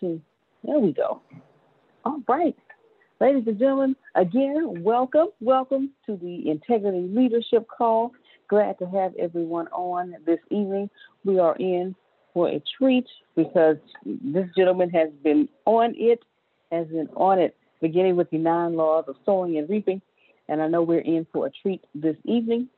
there we go. All right. Ladies and gentlemen, again, welcome, welcome to the Integrity Leadership Call. Glad to have everyone on this evening. We are in for a treat because this gentleman has been on it, has been on it, beginning with the nine laws of sowing and reaping. And I know we're in for a treat this evening.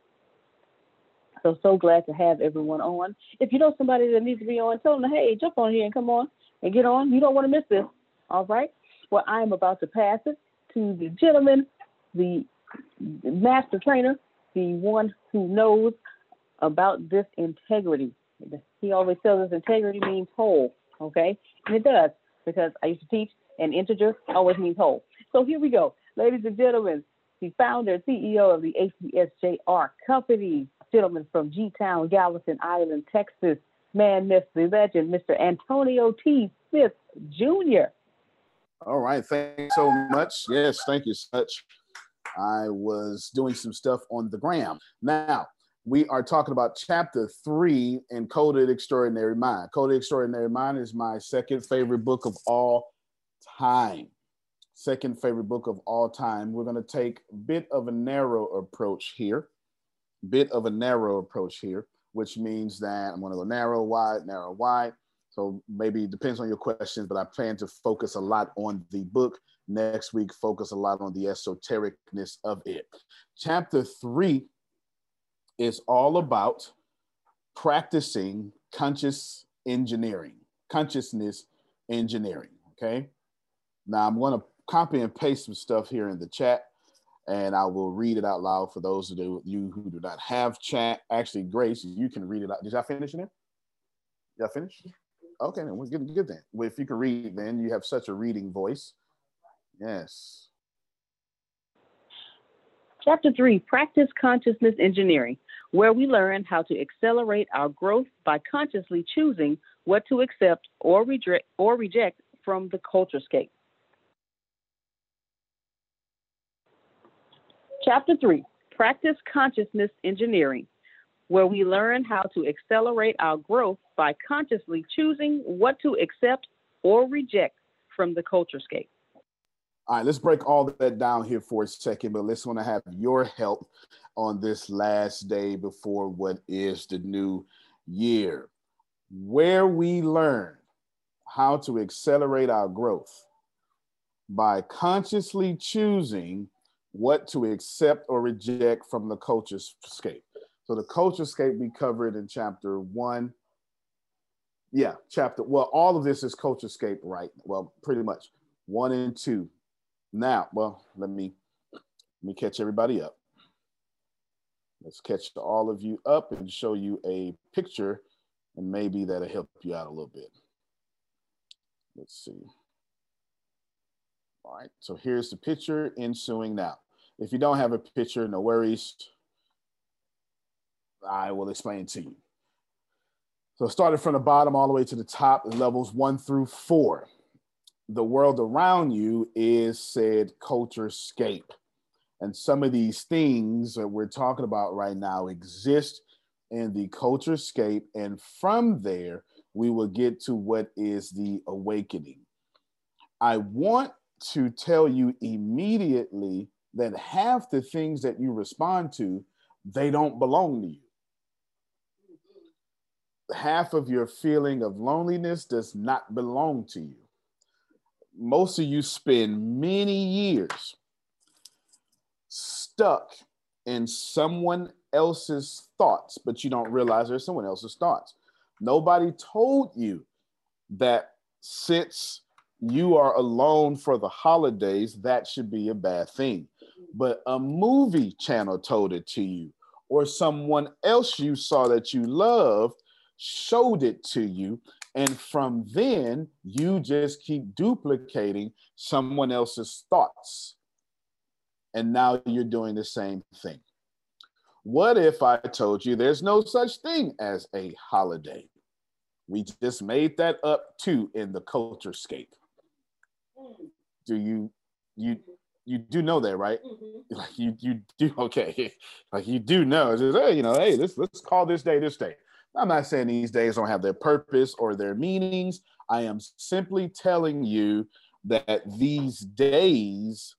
So, so glad to have everyone on. If you know somebody that needs to be on, tell them, hey, jump on here and come on and get on. You don't want to miss this. All right. Well, I am about to pass it to the gentleman, the master trainer, the one who knows about this integrity. He always tells us integrity means whole, okay? And it does because I used to teach and integer always means whole. So here we go. Ladies and gentlemen, the founder and CEO of the ATSJR Company, gentleman from G Town, Galveston Island, Texas, man, the legend, Mr. Antonio T. Smith Jr. All right. Thank you so much. Yes, thank you so much. I was doing some stuff on the gram. Now, we are talking about chapter three in Code of Extraordinary Mind. Code of Extraordinary Mind is my second favorite book of all time. Second favorite book of all time. We're going to take a bit of a narrow approach here. Bit of a narrow approach here, which means that I'm going to go narrow, wide, narrow, wide. So maybe depends on your questions, but I plan to focus a lot on the book. Next week, focus a lot on the esotericness of it. Chapter three is all about practicing conscious engineering, consciousness engineering. Okay. Now I'm going to copy and paste some stuff here in the chat and I will read it out loud for those of you who do not have chat. Actually, Grace, you can read it out. Did I finish it? Y'all finish? Okay, then we're good, good then. Well, if you can read, then you have such a reading voice. Yes. Chapter three Practice Consciousness Engineering, where we learn how to accelerate our growth by consciously choosing what to accept or or reject from the culture scape. Chapter three Practice Consciousness Engineering, where we learn how to accelerate our growth by consciously choosing what to accept or reject from the culture scape. All right, let's break all that down here for a second, but let's want to have your help on this last day before what is the new year, where we learn how to accelerate our growth by consciously choosing what to accept or reject from the culture scape. So the culture scape we covered in chapter one. Yeah, chapter. Well, all of this is culture scape, right? Well, pretty much one and two. Now, well, let me let me catch everybody up. Let's catch all of you up and show you a picture, and maybe that'll help you out a little bit. Let's see. All right, so here's the picture ensuing now. If you don't have a picture, no worries. I will explain to you. So starting from the bottom all the way to the top, levels one through four. The world around you is said culture scape. And some of these things that we're talking about right now exist in the culture scape. And from there, we will get to what is the awakening. I want to tell you immediately that half the things that you respond to, they don't belong to you half of your feeling of loneliness does not belong to you. Most of you spend many years stuck in someone else's thoughts, but you don't realize there's someone else's thoughts. Nobody told you that since you are alone for the holidays, that should be a bad thing. But a movie channel told it to you, or someone else you saw that you loved showed it to you. And from then, you just keep duplicating someone else's thoughts. And now you're doing the same thing. What if I told you there's no such thing as a holiday? We just made that up too in the culture scape. Do you you you do know that, right? Mm-hmm. Like you you do okay. Like you do know. It's just, hey, you know, hey, let's let's call this day this day. I'm not saying these days don't have their purpose or their meanings. I am simply telling you that these days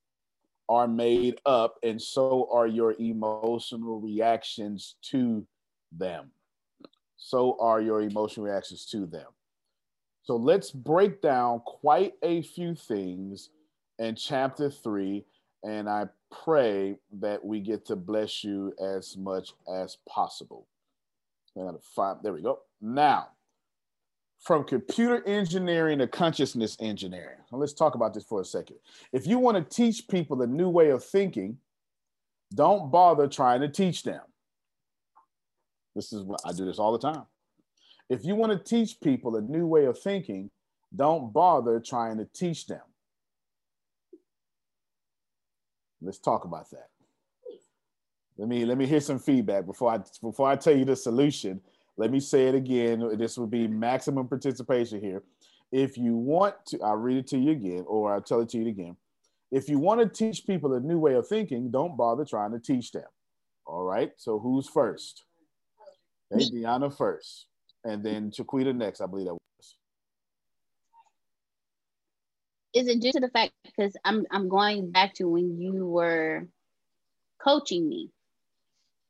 are made up, and so are your emotional reactions to them. So are your emotional reactions to them. So let's break down quite a few things in chapter three, and I pray that we get to bless you as much as possible. Five, there we go. Now, from computer engineering to consciousness engineering. Now let's talk about this for a second. If you want to teach people a new way of thinking, don't bother trying to teach them. This is what I do this all the time. If you want to teach people a new way of thinking, don't bother trying to teach them. Let's talk about that. Let me let me hear some feedback before I before I tell you the solution. Let me say it again. This will be maximum participation here. If you want to, I'll read it to you again, or I'll tell it to you again. If you want to teach people a new way of thinking, don't bother trying to teach them. All right. So who's first? Hey, Deanna first, and then Chiquita next. I believe that was. Is it due to the fact because I'm I'm going back to when you were coaching me?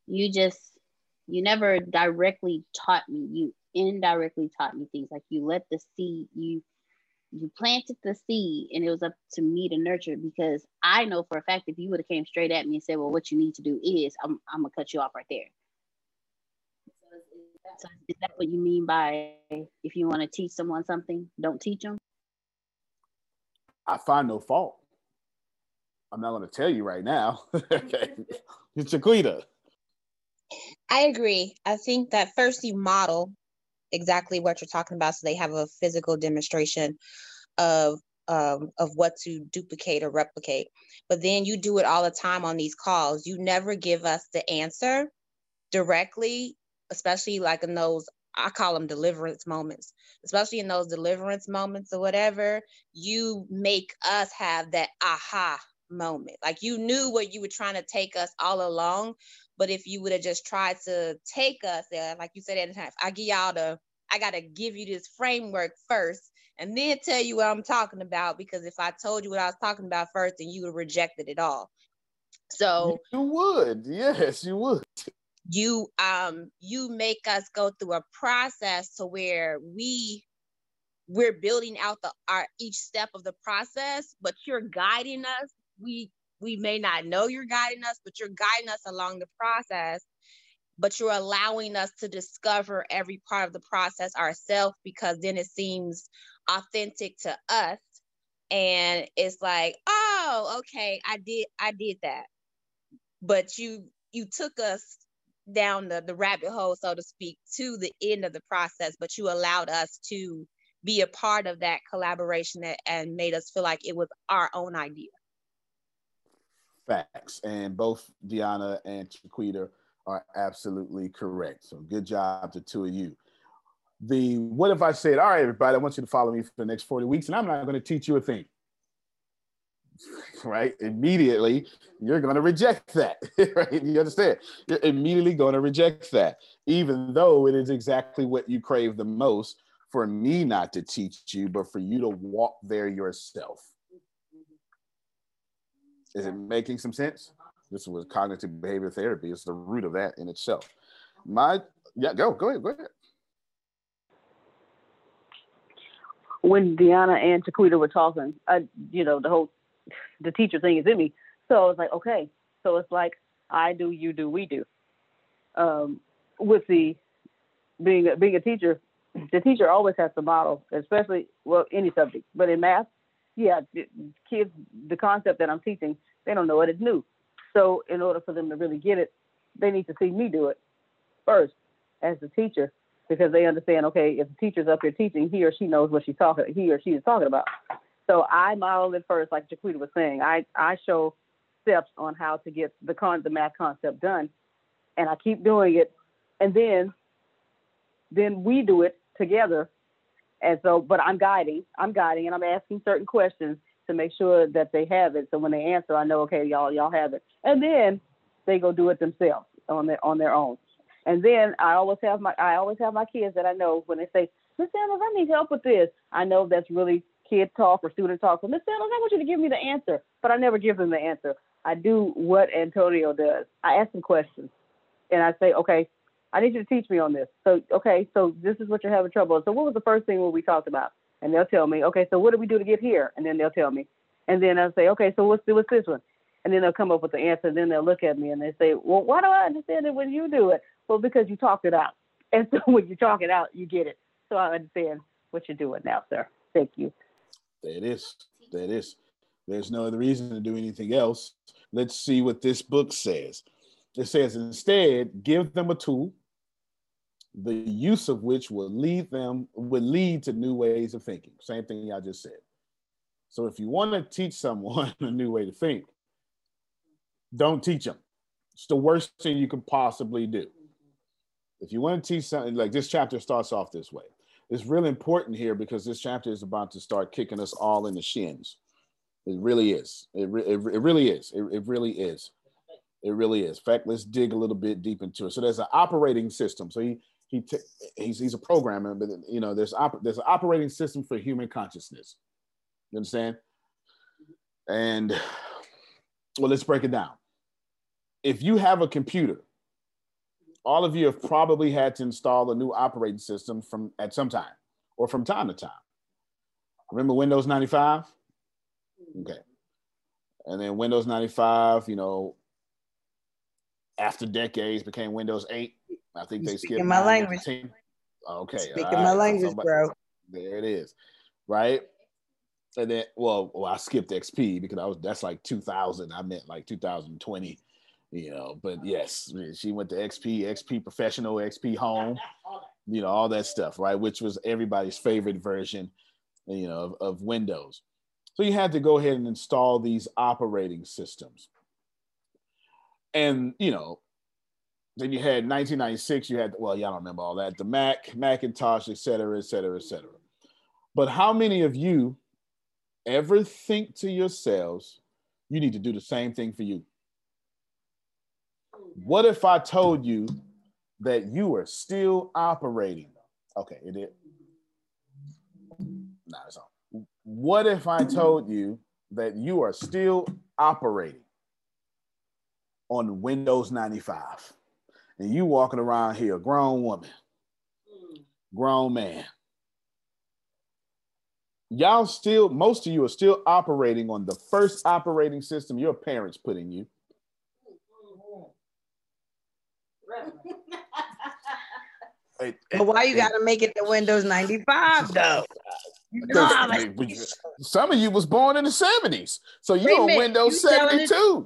You just you never directly taught me. You indirectly taught me things like you let the seed you you planted the seed and it was up to me to nurture because I know for a fact if you would have came straight at me and said, well, what you need to do is I'm, I'm gonna cut you off right there. So is that what you mean by if you want to teach someone something, don't teach them? I find no fault. I'm not going to tell you right now. okay. It's Chiquita. I agree. I think that first you model exactly what you're talking about so they have a physical demonstration of um, of what to duplicate or replicate. But then you do it all the time on these calls. You never give us the answer directly especially like in those I call them deliverance moments, especially in those deliverance moments or whatever, you make us have that aha moment. Like you knew what you were trying to take us all along, but if you would have just tried to take us there, like you said at the time, I give y'all the, I gotta give you this framework first and then tell you what I'm talking about because if I told you what I was talking about first, then you would have rejected it all. So you would, yes, you would you um you make us go through a process to where we we're building out the our each step of the process but you're guiding us. We we may not know you're guiding us but you're guiding us along the process. But you're allowing us to discover every part of the process ourselves because then it seems authentic to us. And it's like oh okay i did i did that. But you you took us down the, the rabbit hole, so to speak, to the end of the process, but you allowed us to be a part of that collaboration and made us feel like it was our own idea. Facts. And both Deanna and Chiquita are absolutely correct. So good job to two of you. The what if I said, all right, everybody, I want you to follow me for the next 40 weeks, and I'm not going to teach you a thing. right? Immediately, you're going to reject that, right? You understand? You're immediately going to reject that, even though it is exactly what you crave the most for me not to teach you, but for you to walk there yourself. Is it making some sense? This was cognitive behavior therapy. It's the root of that in itself. My yeah, go go ahead, go ahead. When Deanna and Chiquita were talking, I, you know, the whole the teacher thing is in me. So it's like, okay. So it's like I do, you do, we do. Um, with the being a, being a teacher, the teacher always has to model, especially well any subject. But in math, yeah, kids, the concept that I'm teaching, they don't know it. It's new. So in order for them to really get it, they need to see me do it first as the teacher because they understand. Okay, if the teacher's up here teaching, he or she knows what she's talking. He or she is talking about. So I model it first, like Jaquita was saying. I, I show steps on how to get the con the math concept done, and I keep doing it, and then then we do it together. And so, but I'm guiding, I'm guiding, and I'm asking certain questions to make sure that they have it. So when they answer, I know, okay, y'all, y'all have it, and then they go do it themselves on their on their own. And then I always have my I always have my kids that I know when they say, Miss Sanders, I need help with this. I know that's really kid talk or student talk, but Miss Sanders, I want you to give me the answer. But I never give them the answer. I do what Antonio does. I ask them questions, and I say, okay, I need you to teach me on this. So, okay, so this is what you're having trouble. with. So, what was the first thing we talked about? And they'll tell me, okay, so what do we do to get here? And then they'll tell me, and then I'll say, okay, so what's what's this one? And then they'll come up with the answer. And then they'll look at me and they say, well, why do I understand it when you do it? Well, because you talked it out. And so when you talk it out, you get it. So I understand what you're doing now, sir. Thank you. There it is. There it is. There's no other reason to do anything else. Let's see what this book says. It says instead, give them a tool, the use of which will lead them will lead to new ways of thinking. Same thing I just said. So if you want to teach someone a new way to think, don't teach them. It's the worst thing you can possibly do. If you want to teach something like this chapter starts off this way. It's really important here because this chapter is about to start kicking us all in the shins. It really is. It, re- it, it really is. It, it really is. It really is. In fact, let's dig a little bit deep into it. So there's an operating system. So he he t- he's he's a programmer, but you know there's op- there's an operating system for human consciousness. You understand? And well, let's break it down. If you have a computer, all of you have probably had to install a new operating system from at some time or from time to time. Remember Windows 95? Okay. And then Windows 95, you know, after decades became Windows 8. I think You they speaking skipped my language. 10. Okay. Speaking all my language, Somebody- bro. There it is. Right. And then, well, well, I skipped XP because I was that's like 2000. I meant like 2020, you know. But yes, she went to XP, XP Professional, XP Home, you know, all that stuff, right? Which was everybody's favorite version, you know, of, of Windows. So you had to go ahead and install these operating systems. And you know, then you had 1996. You had well, y'all don't remember all that. The Mac, Macintosh, et cetera, et cetera, et cetera. But how many of you ever think to yourselves, you need to do the same thing for you? What if I told you that you are still operating? Okay, it did. No, it's on. What if I told you that you are still operating on Windows 95 and you walking around here, a grown woman, grown man? Y'all still, most of you are still operating on the first operating system your parents put in you. Hey, But why you gotta make it to Windows 95 though? You know how some of you was born in the 70s. So you a on Windows you telling 72.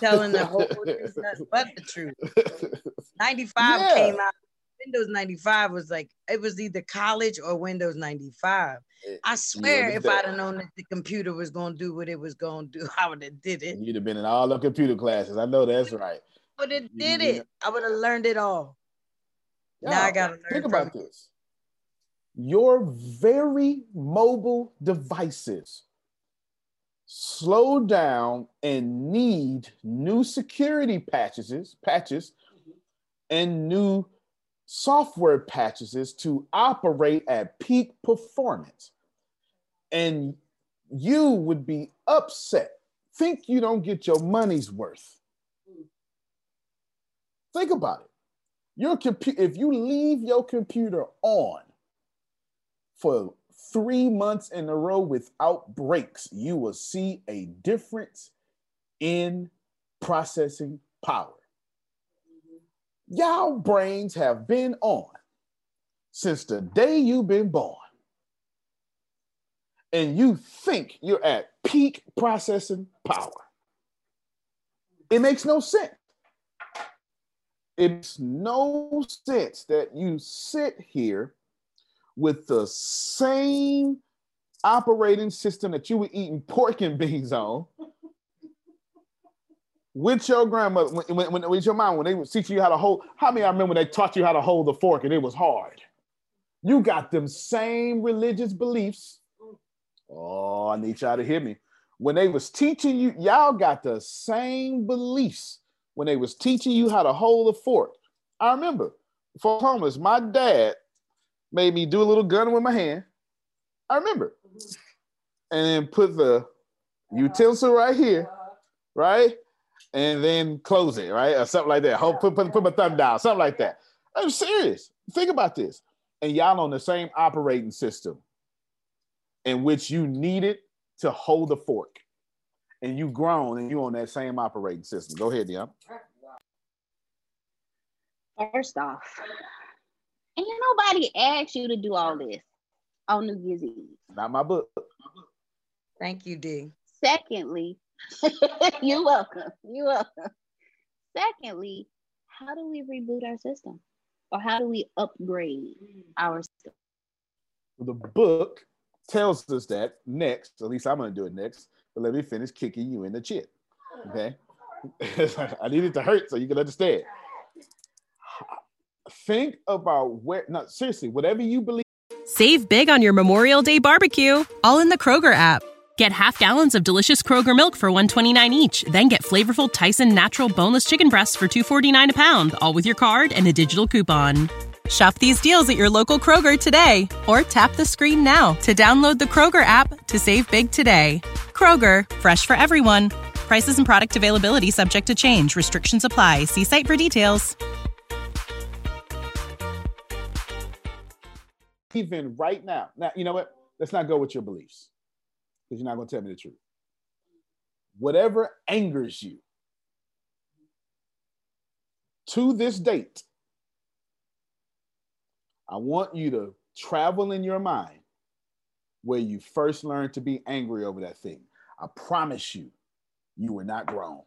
telling the whole truth, but the truth. 95 Yeah. came out. Windows 95 was like it was either college or Windows 95. Eh, I swear, if I'd have known that the computer was gonna do what it was gonna do, I would have did it. You'd have been in all the computer classes. I know that's right. Would have You- did it. I would have learned it all. Now I gotta Think from about this. Your very mobile devices slow down and need new security patches, patches, and new software patches to operate at peak performance. And you would be upset. Think you don't get your money's worth. Think about it. Your computer, if you leave your computer on for three months in a row without breaks, you will see a difference in processing power. Y'all brains have been on since the day you've been born. And you think you're at peak processing power. It makes no sense. It makes no sense that you sit here with the same operating system that you were eating pork and beans on with your grandmother, when, when, with your mom, when they would teach you how to hold, how many I remember they taught you how to hold the fork and it was hard? You got them same religious beliefs. Oh, I need y'all to hear me. When they was teaching you, y'all got the same beliefs when they was teaching you how to hold a fork. I remember for homeless, my dad, made me do a little gun with my hand. I remember. And then put the utensil right here, right? And then close it, right? Or something like that. Hold, put, put, put my thumb down, something like that. I'm serious. Think about this. And y'all on the same operating system in which you needed to hold the fork. And you've grown and you on that same operating system. Go ahead, Dion. First off, ain't nobody asked you to do all this on New Year's Eve. Not my book. Thank you, D. Secondly, you're welcome. You're welcome. Secondly, how do we reboot our system? Or how do we upgrade our system? The book tells us that next, at least I'm going to do it next, but let me finish kicking you in the chin. Okay. I need it to hurt so you can understand. Think about where, no, seriously, whatever you believe. Save big on your Memorial Day barbecue, all in the Kroger app. Get half gallons of delicious Kroger milk for 129 each, then get flavorful Tyson natural boneless chicken breasts for 249 a pound, all with your card and a digital coupon. Shop these deals at your local Kroger today or tap the screen now to download the Kroger app to save big today. Kroger, fresh for everyone. Prices and product availability subject to change. Restrictions apply. See site for details. Even right now. Now, you know what? Let's not go with your beliefs because you're not going to tell me the truth. Whatever angers you to this date, I want you to travel in your mind where you first learned to be angry over that thing. I promise you, you were not grown.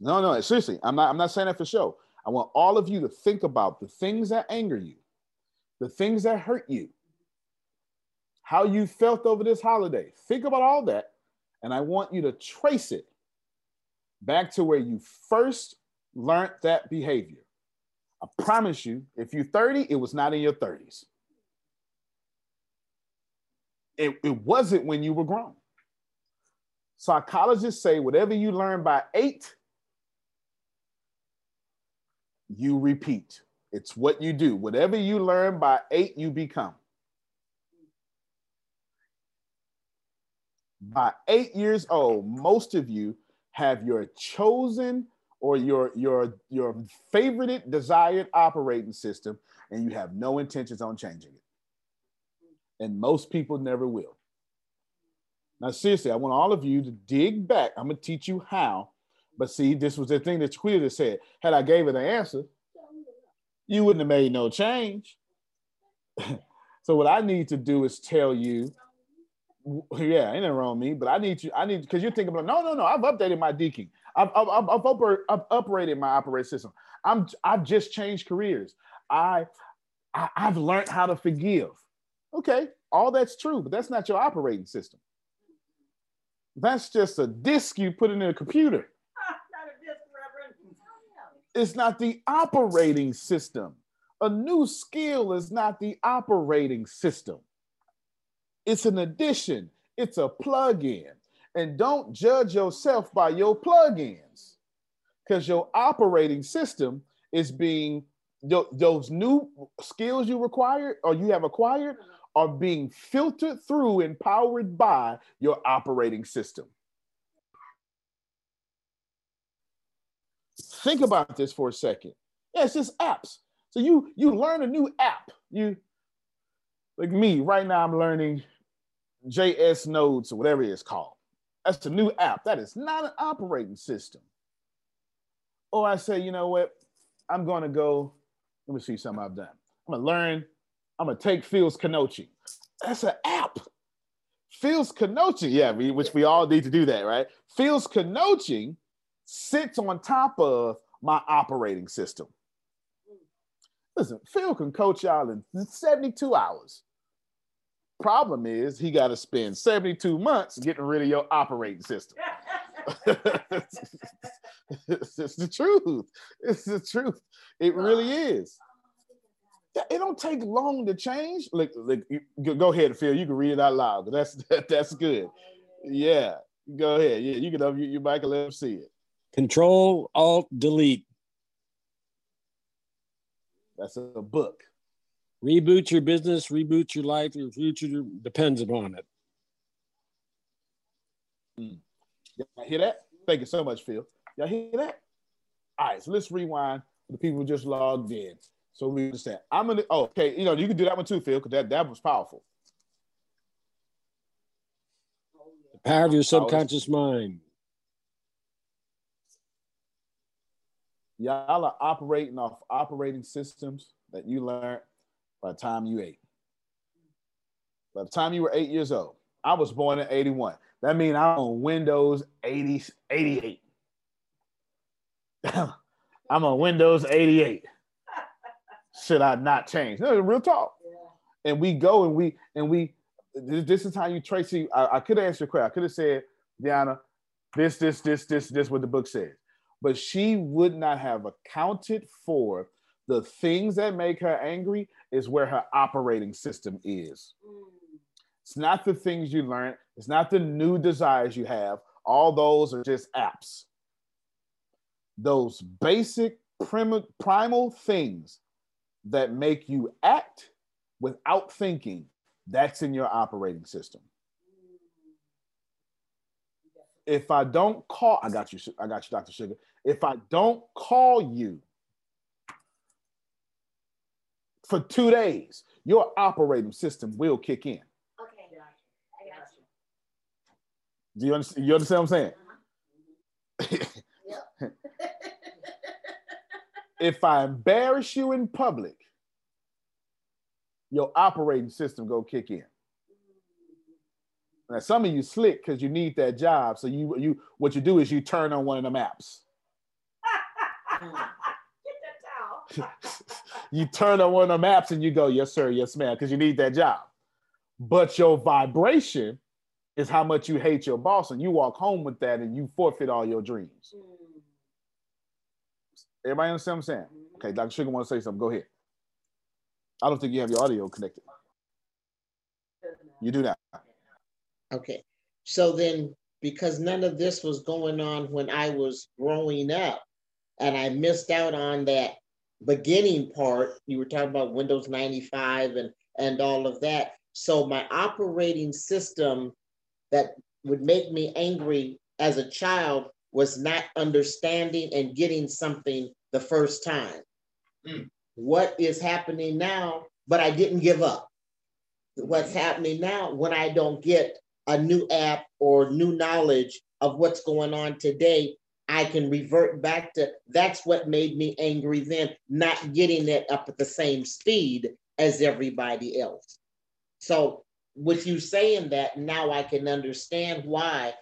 No, no, seriously, I'm not, I'm not saying that for show. I want all of you to think about the things that anger you, the things that hurt you, how you felt over this holiday. Think about all that. And I want you to trace it back to where you first learned that behavior. I promise you, if you're 30, it was not in your 30s. It, it wasn't when you were grown. Psychologists say whatever you learn by eight, you repeat. It's what you do. Whatever you learn by eight, you become. By eight years old, most of you have your chosen or your your your favorite desired operating system and you have no intentions on changing it. And most people never will. Now seriously i want all of you to dig back. I'm going to teach you how. But see this was the thing that Chiquita said. Had i gave it an answer you wouldn't have made no change. So what i need to do is tell you yeah ain't nothing wrong with me but i need you i need because you're thinking about no no no i've updated my deacon I've, I've, I've, I've, upgraded my operating system. I'm, I've just changed careers. I, I, I've learned how to forgive. Okay, all that's true, but that's not your operating system. That's just a disk you put in a computer. not a disk, Reverend. It's not the operating system. A new skill is not the operating system. It's an addition, it's a plug in and don't judge yourself by your plugins because your operating system is being those new skills you required or you have acquired are being filtered through and powered by your operating system. Think about this for a second. Yeah, it's just apps. So you you learn a new app. You like me right now. I'm learning JS Nodes or whatever it's called. That's a new app. That is not an operating system. Or I say, you know what? I'm going to go. Let me see something I've done. I'm going to learn. I'm going to take Phil's Kanochi. That's an app. Phil's Kanochi, yeah, we, which we all need to do that, right? Phil's Kanochi sits on top of my operating system. Listen, Phil can coach y'all in 72 hours. Problem is, he got to spend 72 months getting rid of your operating system. it's the truth. It's the truth. It really is. It don't take long to change. Like, like go ahead, Phil. You can read it out loud. That's that, that's good. Yeah, go ahead. Yeah, you can open your mic and let them see it. Control Alt Delete. That's a book. Reboot your business, reboot your life, your future depends upon it. Mm. Y'all hear that? Thank you so much, Phil. Y'all hear that? All right, so let's rewind for the people who just logged in. So we understand. I'm gonna oh, okay, you know, you can do that one too, Phil, because that, that was powerful. The power of your subconscious mind. Y'all are operating off operating systems that you learned by the time you eight. By the time you were eight years old, I was born in 81. That means I'm on Windows 80, 88. I'm on Windows 88. Should I not change? No, real talk. Yeah. And we go and we and we this is how you Tracy. I, I could have answered your question. I could have said, Diana, this, this, this, this, this, what the book says. But she would not have accounted for the things that make her angry is where her operating system is. It's not the things you learn, it's not the new desires you have. All those are just apps. Those basic prim- primal things that make you act without thinking, that's in your operating system. If I don't call, I got you, I got you, Dr. Sugar. If I don't call you for two days, your operating system will kick in. Okay, gotcha. Do you understand? You understand what I'm saying? Uh-huh. if I embarrass you in public, your operating system go kick in. Now, some of you slick because you need that job. So you you what you do is you turn on one of them apps. you turn on one of the maps and you go, yes, sir, yes, ma'am, because you need that job. But your vibration is how much you hate your boss, and you walk home with that and you forfeit all your dreams. Mm. Everybody understand what I'm saying? Mm-hmm. Okay, Dr. Sugar want to say something. Go ahead. I don't think you have your audio connected. You do not. Okay. So then, because none of this was going on when I was growing up, and I missed out on that beginning part, you were talking about Windows 95 and, and all of that. So my operating system that would make me angry as a child was not understanding and getting something the first time. Mm. What is happening now? But I didn't give up. What's happening now when I don't get a new app or new knowledge of what's going on today, I can revert back to that's what made me angry then, not getting it up at the same speed as everybody else. So with you saying that, now I can understand why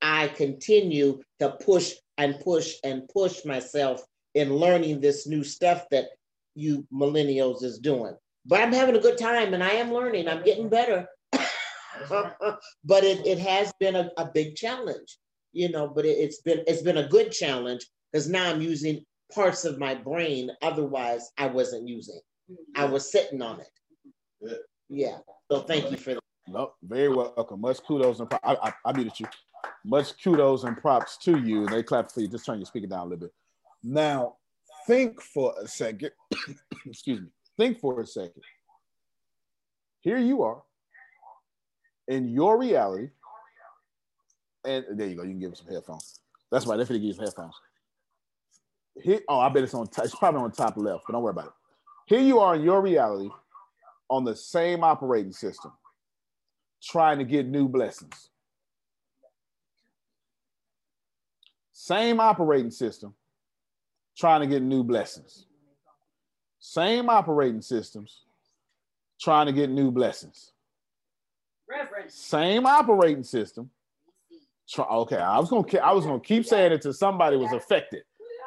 I continue to push and push and push myself in learning this new stuff that you millennials is doing. But I'm having a good time and I am learning. I'm getting better. but it, it has been a, a big challenge, you know, but it, it's been it's been a good challenge because now I'm using parts of my brain otherwise I wasn't using. Mm-hmm. I was sitting on it. Yeah. So thank you for that. No, very welcome. Much kudos and I, I, I muted you. Much kudos and props to you. They clap for you. Just turn your speaker down a little bit. Now, think for a second. Excuse me. Think for a second. Here you are in your reality. And there you go. You can give him some headphones. That's right. They're going to give you headphones. Here, oh, I bet it's on. It's probably on top left, but don't worry about it. Here you are in your reality on the same operating system, trying to get new blessings. Same operating system, trying to get new blessings. Same operating systems, trying to get new blessings. Reverend. Same operating system. Try, okay, I was gonna I was gonna keep saying it until somebody was affected.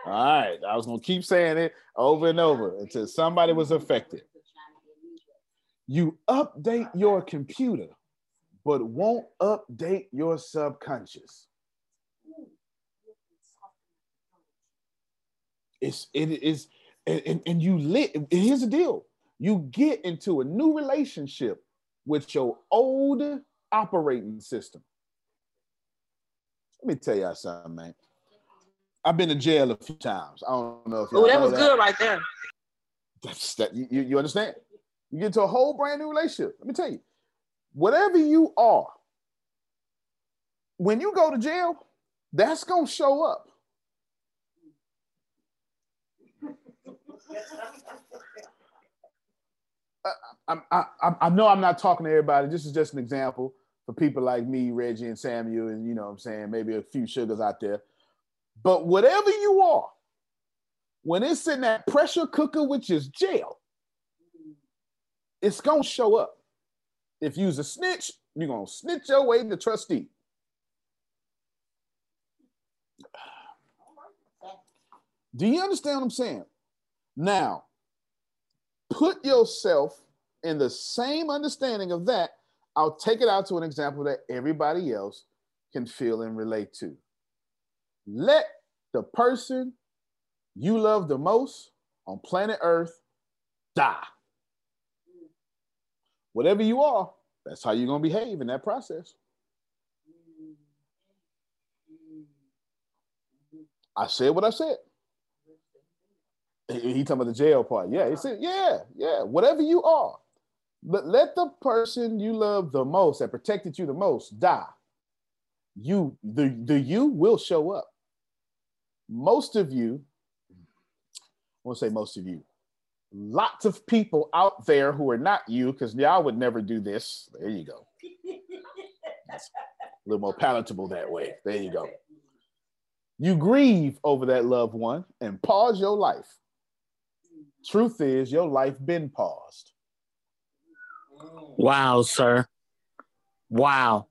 All right, I was gonna keep saying it over and over until somebody was affected. You update your computer, but won't update your subconscious. It's it is and, and you lit. Here's the deal: you get into a new relationship with your old operating system. Let me tell y'all something, man. I've been to jail a few times. I don't know if Oh, that was that. good right there. That's that you, you understand? You get into a whole brand new relationship. Let me tell you, whatever you are, when you go to jail, that's gonna show up. Uh, I, I, I, I know I'm not talking to everybody. This is just an example for people like me, Reggie, and Samuel, and you know what I'm saying, maybe a few sugars out there. But whatever you are, when it's in that pressure cooker, which is jail, it's gonna show up. If you's a snitch, you're gonna snitch your way to trustee. Do you understand what I'm saying? Now, put yourself in the same understanding of that. I'll take it out to an example that everybody else can feel and relate to. Let the person you love the most on planet Earth die. Whatever you are, that's how you're going to behave in that process. I said what I said. He, talking about the jail part. Yeah, he said, yeah, yeah, whatever you are. But let the person you love the most that protected you the most die. You, the, the you will show up. Most of you, I won't say most of you, lots of people out there who are not you, because y'all would never do this. There you go. That's a little more palatable that way. There you go. You grieve over that loved one and pause your life. Truth is, your life been paused. Wow, sir. Wow.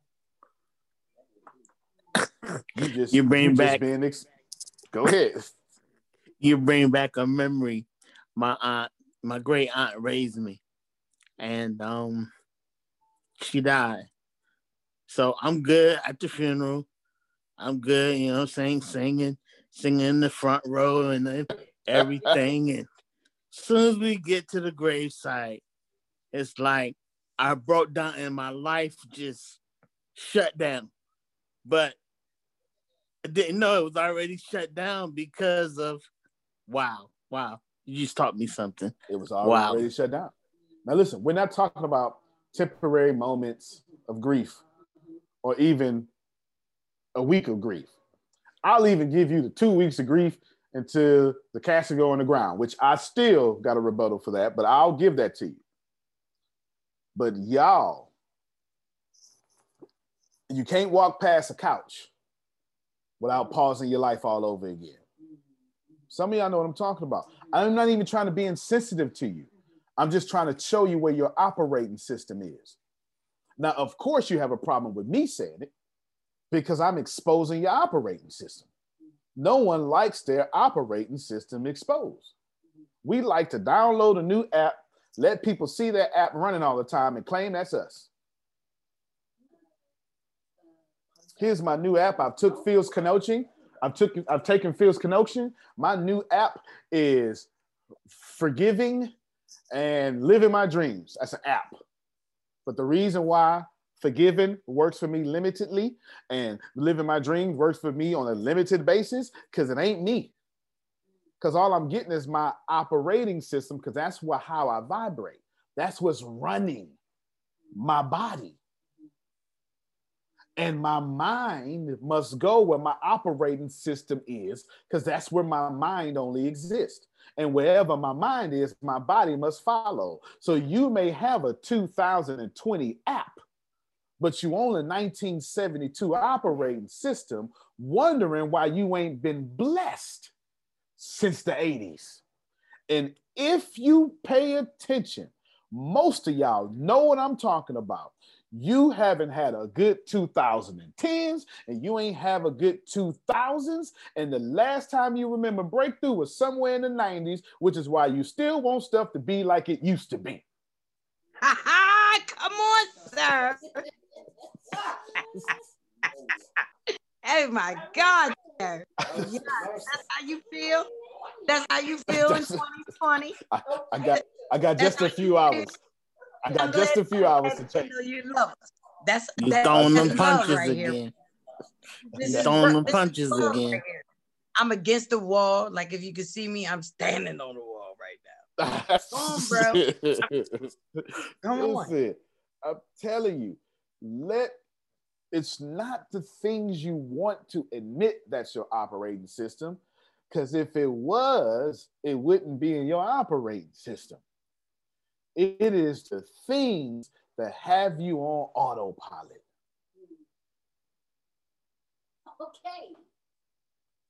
You just You bring just back- being ex- Go ahead. You bring back a memory. My aunt, my great aunt raised me. And um she died. So I'm good at the funeral. I'm good, you know, saying singing, singing in the front row and everything. and as soon as we get to the gravesite, it's like I broke down and my life just shut down. But I didn't know it was already shut down because of wow, wow. You just taught me something. It was already Wow. shut down. Now listen, we're not talking about temporary moments of grief or even a week of grief. I'll even give you the two weeks of grief until the casket go on the ground, which I still got a rebuttal for that, but I'll give that to you. But y'all, you can't walk past a couch without pausing your life all over again. Some of y'all know what I'm talking about. I'm not even trying to be insensitive to you. I'm just trying to show you where your operating system is. Now, of course, you have a problem with me saying it because I'm exposing your operating system. No one likes their operating system exposed. We like to download a new app, let people see that app running all the time, and claim that's us. Here's my new app. I've took Fields Coaching. I've took I've taken Fields Coaching. My new app is forgiving and living my dreams. That's an app. But the reason why forgiving works for me limitedly and living my dreams works for me on a limited basis because it ain't me. Because all I'm getting is my operating system because that's what how I vibrate. That's what's running my body. And my mind must go where my operating system is because that's where my mind only exists. And wherever my mind is, my body must follow. So you may have a 2020 app, but you own a 1972 operating system, wondering why you ain't been blessed since the 80s. And if you pay attention, most of y'all know what I'm talking about. You haven't had a good 2010s and you ain't have a good 2000s. And the last time you remember breakthrough was somewhere in the 90s, which is why you still want stuff to be like it used to be. Ha ha! Come on, sir. oh my God. Yeah, that's how you feel. That's how you feel in 2020. I, I got I got just a few hours. I I'm got just a few hours to check. know you love us. That's You that- throwing them punches right again. This You throwing them punches again. right. I'm against the wall. Like if you can see me, I'm standing on the wall right now. Come on, bro. Come on. Listen, I'm telling you, let it's not the things you want to admit that's your operating system. Because if it was, it wouldn't be in your operating system. It is the things that have you on autopilot. Okay.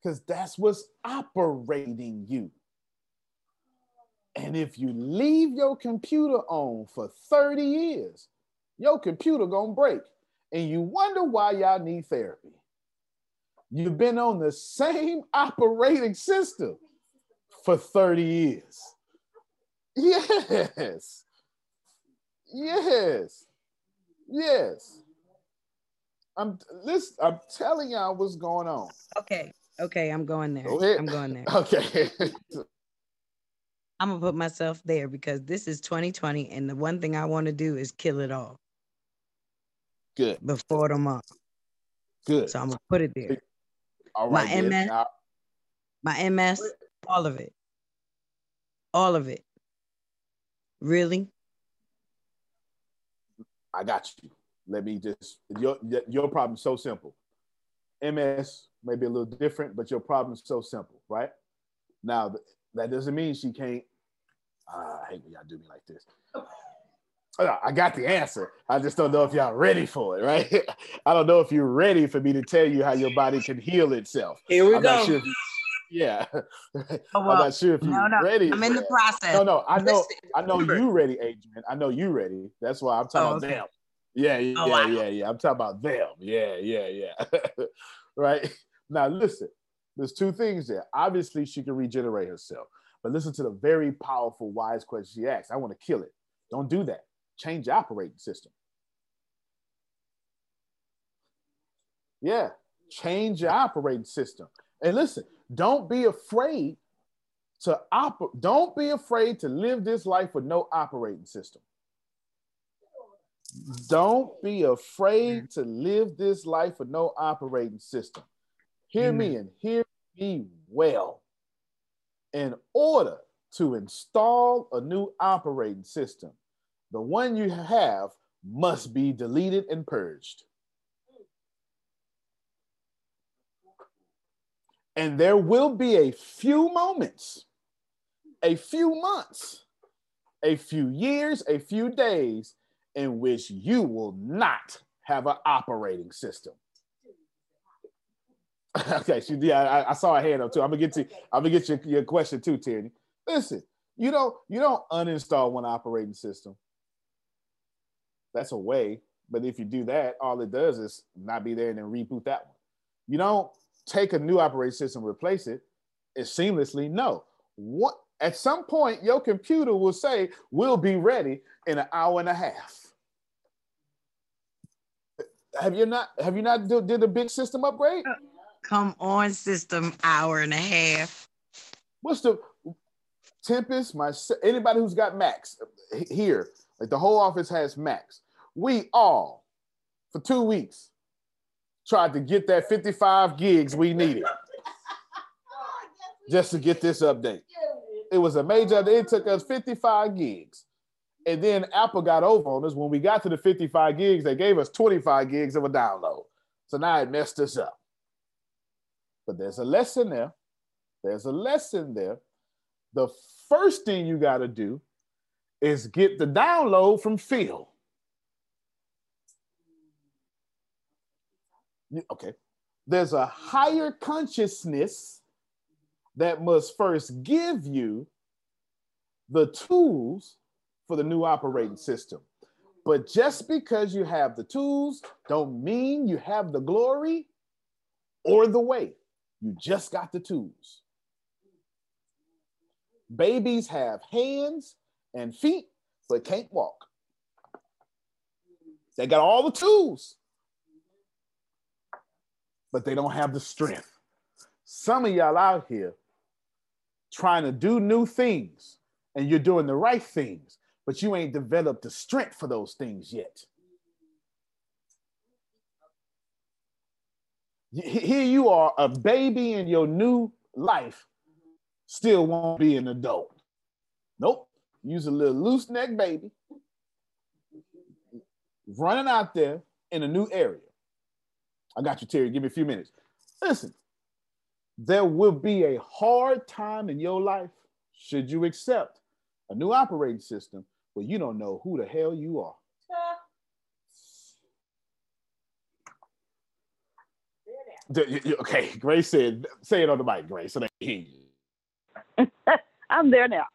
Because that's what's operating you. And if you leave your computer on for 30 years, your computer gonna break. And you wonder why y'all need therapy. You've been on the same operating system for 30 years. Yes. Yes. Yes. I'm listen, I'm telling y'all what's going on. Okay. Okay. I'm going there. Go. I'm going there. Okay. I'm gonna put myself there because this is 2020, and the one thing I want to do is kill it all Good. before the month. Good. So I'm gonna put it there. All my MS Now- My MS, all of it, all of it. Really? I got you. Let me just your your problem's so simple. MS may be a little different, but your problem's so simple, right? Now that doesn't mean she can't. Uh, I hate when y'all do me like this. Uh, I got the answer. I just don't know if y'all ready for it, right? I don't know if you're ready for me to tell you how your body can heal itself. Here we I'm go. not sure if- yeah, Oh, I'm well, not sure if you're no, no, ready. I'm in the process. No, no, I know, Listen, I know remember- you ready, Adrian. I know you ready. That's why I'm talking Oh, about okay. them. Yeah, yeah, Oh, wow. yeah, yeah. I'm talking about them. Yeah, yeah, yeah. right now, listen. There's two things there. Obviously, she can regenerate herself, but listen to the very powerful, wise question she asked. I want to kill it. Don't do that. Change your operating system. Yeah, change your operating system. And listen, don't be afraid to operate. Don't be afraid to live this life with no operating system. Don't be afraid mm. to live this life with no operating system. Hear me mm. and hear me well. In order to install a new operating system, the one you have must be deleted and purged. And there will be a few moments, a few months, a few years, a few days in which you will not have an operating system. okay, she, yeah, I, I saw a hand up too. I'm gonna get to I'm gonna get your, your question too, Tierney. Listen, you don't you don't uninstall one operating system. That's a way, but if you do that, all it does is not be there and then reboot that one. You don't take a new operating system, replace it, it seamlessly. No, what at some point your computer will say we'll be ready in an hour and a half. Have you not have you not do, did a big system upgrade? Uh, come on, system hour and a half. What's the Tempest? My anybody who's got Macs here, like the whole office has Macs. We all for two weeks tried to get that 55 gigs we needed just to get this update. It was a major. It took us 55 gigs. And then Apple got over on us. When we got to the 55 gigs, they gave us 25 gigs of a download. So now it messed us up. But there's a lesson there. There's a lesson there. The first thing you got to do is get the download from Phil. You- Okay. There's a higher consciousness that must first give you the tools for the new operating system. But just because you have the tools don't mean you have the glory or the way. You just got the tools. Babies have hands and feet, but can't walk. They got all the tools, but they don't have the strength. Some of y'all out here trying to do new things and you're doing the right things, but you ain't developed the strength for those things yet. Here you are, a baby in your new life, still won't be an adult. Nope. Use a little loose neck baby running out there in a new area. I got you, Terry. Give me a few minutes. Listen, there will be a hard time in your life should you accept a new operating system where you don't know who the hell you are. Okay, Grace said, say it on the mic, Grace, so they hear you. I'm there now.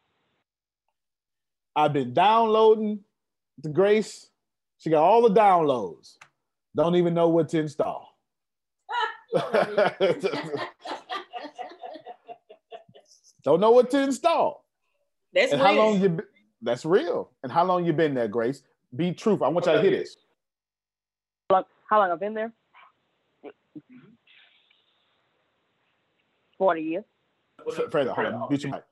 I've been downloading the Grace. She got all the downloads. Don't even know what to install. Don't know what to install. That's and real. how long you? Be, that's real. And how long you been there, Grace? Be truthful. I want y'all to hear this. How long I've been there? Forty years. Further, hold on. Mute your mic.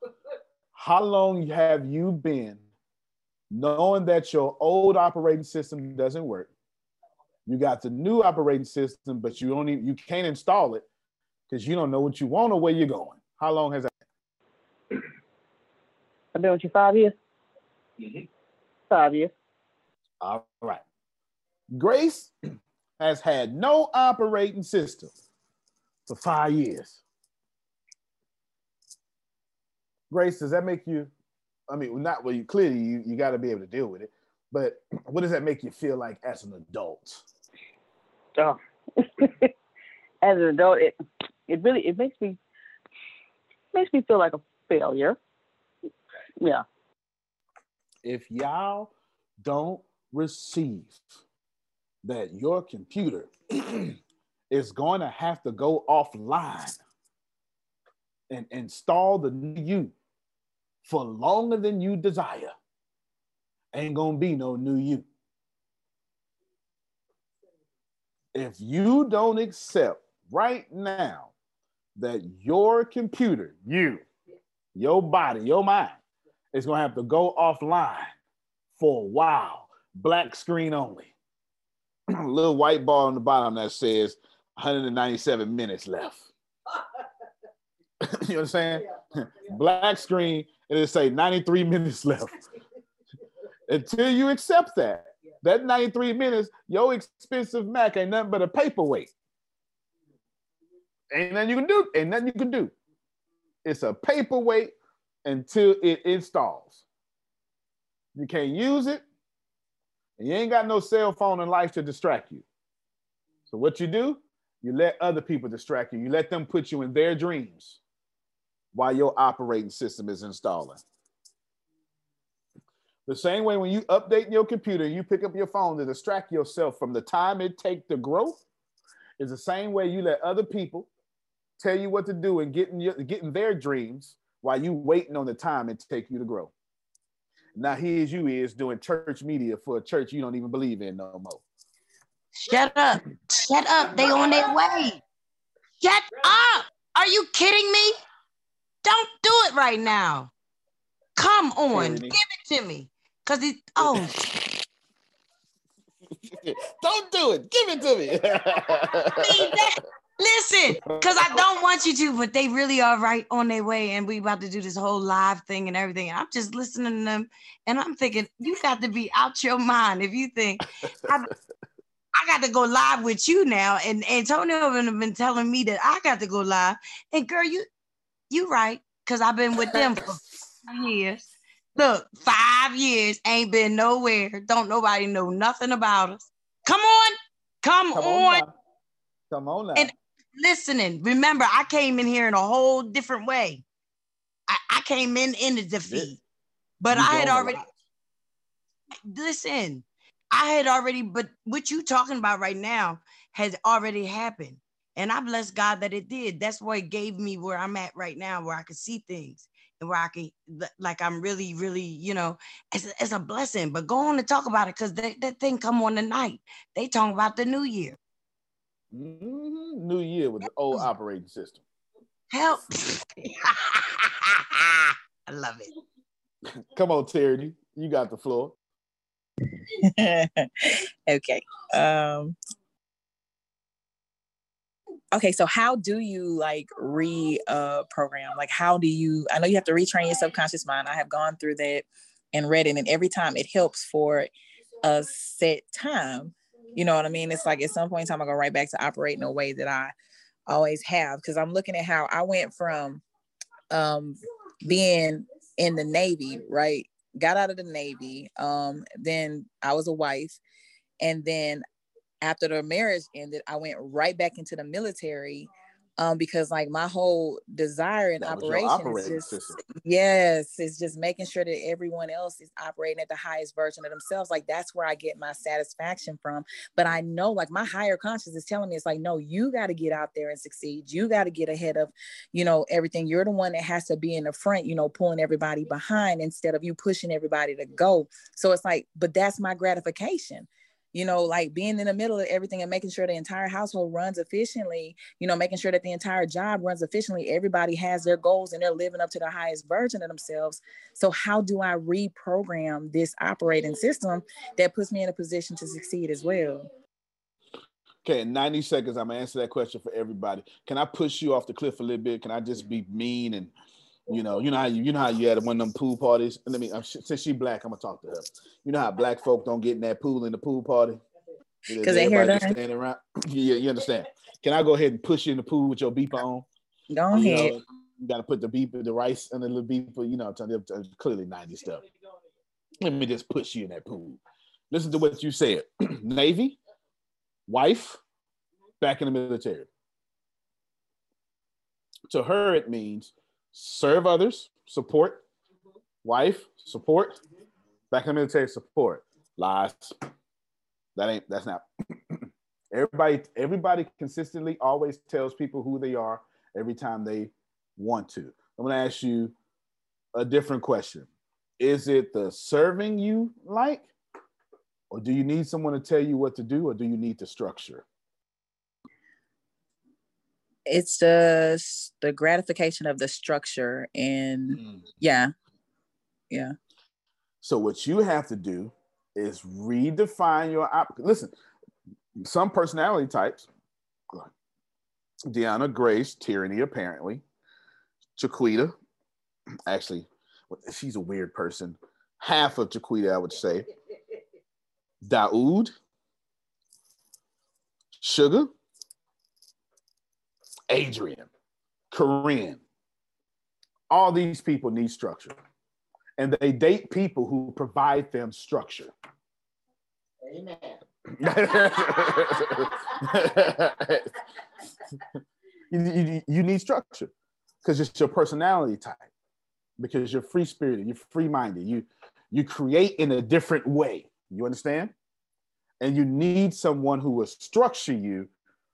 How long have you been knowing that your old operating system doesn't work? You got the new operating system, but you don't even, you can't install it because you don't know what you want or where you're going. How long has that? I've been with you five years. Mm-hmm. Five years. All right. Grace has had no operating system for five years. Grace, does that make you? I mean, not well. You clearly you, you got to be able to deal with it. But what does that make you feel like as an adult? Oh. as an adult, it it really it makes me makes me feel like a failure. Yeah. If y'all don't receive that your computer is going to have to go offline and install the new you for longer than you desire, ain't gonna be no new you. If you don't accept right now that your computer, you, your body, your mind, is gonna have to go offline for a while, black screen only. a little white ball on the bottom that says 197 minutes left. you know what I'm saying? Black screen, it'll say 93 minutes left. Until you accept that, that 93 minutes, your expensive Mac ain't nothing but a paperweight. Ain't nothing you can do. Ain't nothing you can do. It's a paperweight until it installs. You can't use it, and you ain't got no cell phone in life to distract you. So what you do, you let other people distract you. You let them put you in their dreams while your operating system is installing. The same way when you update your computer, you pick up your phone to distract yourself from the time it takes to grow, is the same way you let other people tell you what to do and getting your, getting their dreams while you waiting on the time it take you to grow. Now here's you is doing church media for a church you don't even believe in no more. Shut up. Shut up. They on their way. Shut up. Are you kidding me? Don't do it right now. Come on. Give it to me. Cause it oh don't do it. Give it to me. that- listen, because I don't want you to, but they really are right on their way. And we about to do this whole live thing and everything. I'm just listening to them and I'm thinking, you got to be out your mind if you think I, I got to go live with you now. And Antonio have been telling me that I got to go live. And girl, you you right, because I've been with them for years. Look, five years ain't been nowhere. Don't nobody know nothing about us. Come on, come, Come on. on. Come on now. And listening. Remember, I came in here in a whole different way. I, I came in in the defeat, but You I had already listen. I had already, but what you talking about right now has already happened, and I bless God that it did. That's what it gave me where I'm at right now, where I can see things where I can like I'm really, really, you know, it's, a- it's a blessing. But go on and talk about it because that, that thing come on tonight. They talking about the new year. Mhm. New year with the old operating system. Help. I love it. Come on, Terry. You got the floor. okay. Um, okay so how do you like re uh program like how do you i know you have to retrain your subconscious mind. I have gone through that and read it and every time it helps for a set time you know what i mean? It's like at some point in time i go right back to operating a way that i always have because i'm looking at how i went from um being in the navy right? Got out of the navy um then i was a wife and then after the marriage ended, I went right back into the military um, because like my whole desire and operation is just system. yes, it's just making sure that everyone else is operating at the highest version of themselves. Like that's where I get my satisfaction from. But I know like my higher conscience is telling me it's like, no, you got to get out there and succeed. You got to get ahead of, you know, everything. You're the one that has to be in the front, you know, pulling everybody behind instead of you pushing everybody to go. So it's like, but that's my gratification you know, like being in the middle of everything and making sure the entire household runs efficiently, you know, making sure that the entire job runs efficiently. Everybody has their goals and they're living up to the highest version of themselves. So, how do I reprogram this operating system that puts me in a position to succeed as well? Okay, in 90 seconds, I'm gonna answer that question for everybody. Can I push you off the cliff a little bit? Can I just be mean and you know, you know how you, you know how you had one of them pool parties. Let me, since she black, I'm gonna talk to her. You know how black folk don't get in that pool in the pool party because they hear that standing around. Yeah, you understand. Can I go ahead and push you in the pool with your beeper on? Go you ahead. Know, you got to put the beeper, the rice, and the little beeper. You know, I'm telling you, uh, clearly 90 stuff. Let me just push you in that pool. Listen to what you said. Navy, wife, back in the military. To her, it means serve others, support, wife, support, back in the military, support. Lies. That ain't that's not everybody, everybody consistently always tells people who they are every time they want to. I'm gonna ask you a different question. Is it the serving you like? Or do you need someone to tell you what to do, or do you need the structure? It's the the gratification of the structure and mm. yeah yeah. So what you have to do is redefine your op- listen some personality types deanna grace Tierney apparently Jaquita actually she's a weird person. Half of Jaquita i would say. Daoud sugar Adrian, Corinne, all these people need structure. And they date people who provide them structure. Amen. you, you, you need structure because it's your personality type, because you're free spirited, you're free minded, you, you create in a different way. You understand? And you need someone who will structure you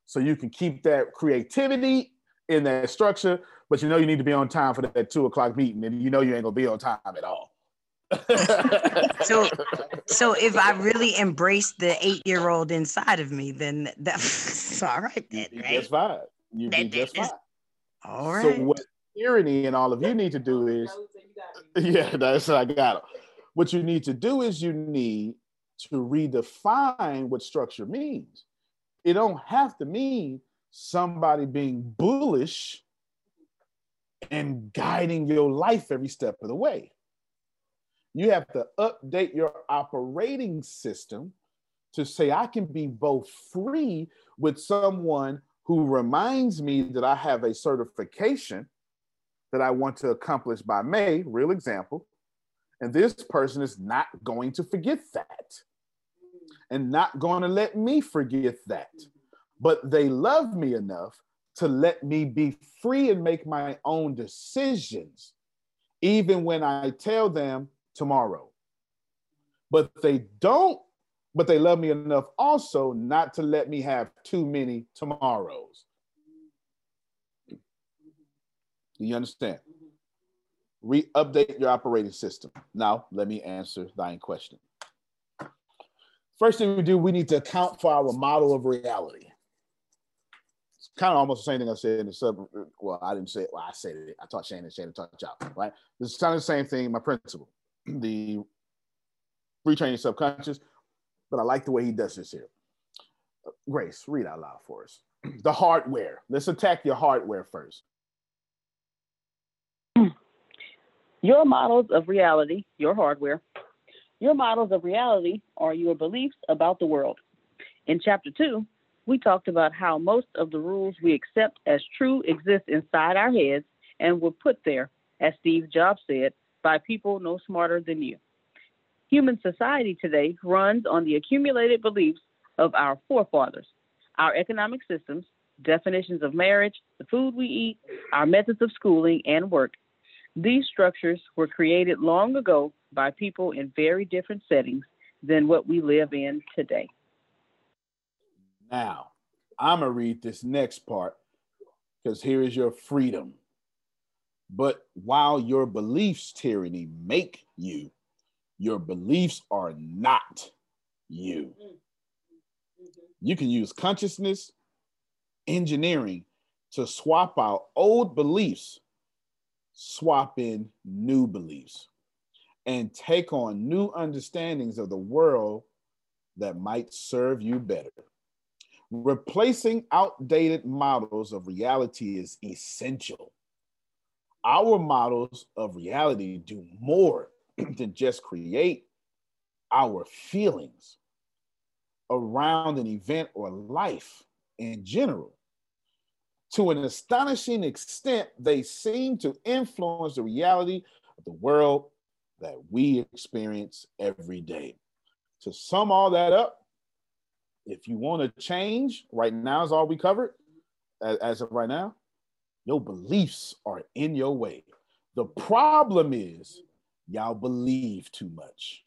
so you can keep that creativity in that structure, but you know you need to be on time for that two o'clock meeting, and you know you ain't gonna be on time at all. so so if I really embrace the eight year old inside of me, then that's all right. Then, right? just fine. You be just fine. All right. So what Tierney and all of you need to do is, yeah, that's what I got it. What you need to do is you need to redefine what structure means it don't have to mean somebody being bullish and guiding your life every step of the way. You have to update your operating system to say, I can be both free with someone who reminds me that I have a certification that I want to accomplish by May, real example. And this person is not going to forget that and not going to let me forget that. But they love me enough to let me be free and make my own decisions, even when I tell them tomorrow. But they don't, but they love me enough also not to let me have too many tomorrows. Do you understand? Re-update your operating system. Now, let me answer thine question. First thing we do, we need to account for our model of reality. It's kind of almost the same thing I said in the sub. Well, I didn't say it. Well, I said it. I taught Shannon, Shannon taught y'all, right? Is kind of the same thing, my principle, the retraining subconscious, but I like the way he does this here. Grace, read out loud for us. The hardware. Let's attack your hardware first. Your models of reality, your hardware, your models of reality are your beliefs about the world. In chapter two, we talked about how most of the rules we accept as true exist inside our heads and were put there, as Steve Jobs said, by people no smarter than you. Human society today runs on the accumulated beliefs of our forefathers, our economic systems, definitions of marriage, the food we eat, our methods of schooling and work, these structures were created long ago by people in very different settings than what we live in today. Now, I'm going to read this next part because here is your freedom. But while your beliefs, Tierney, make you, your beliefs are not you. You can use consciousness engineering to swap out old beliefs swap in new beliefs and take on new understandings of the world that might serve you better. Replacing outdated models of reality is essential. Our models of reality do more than just create our feelings around an event or life in general to an astonishing extent, they seem to influence the reality of the world that we experience every day. To sum all that up, if you want to change, right now is all we covered as, of right now, your beliefs are in your way. The problem is y'all believe too much.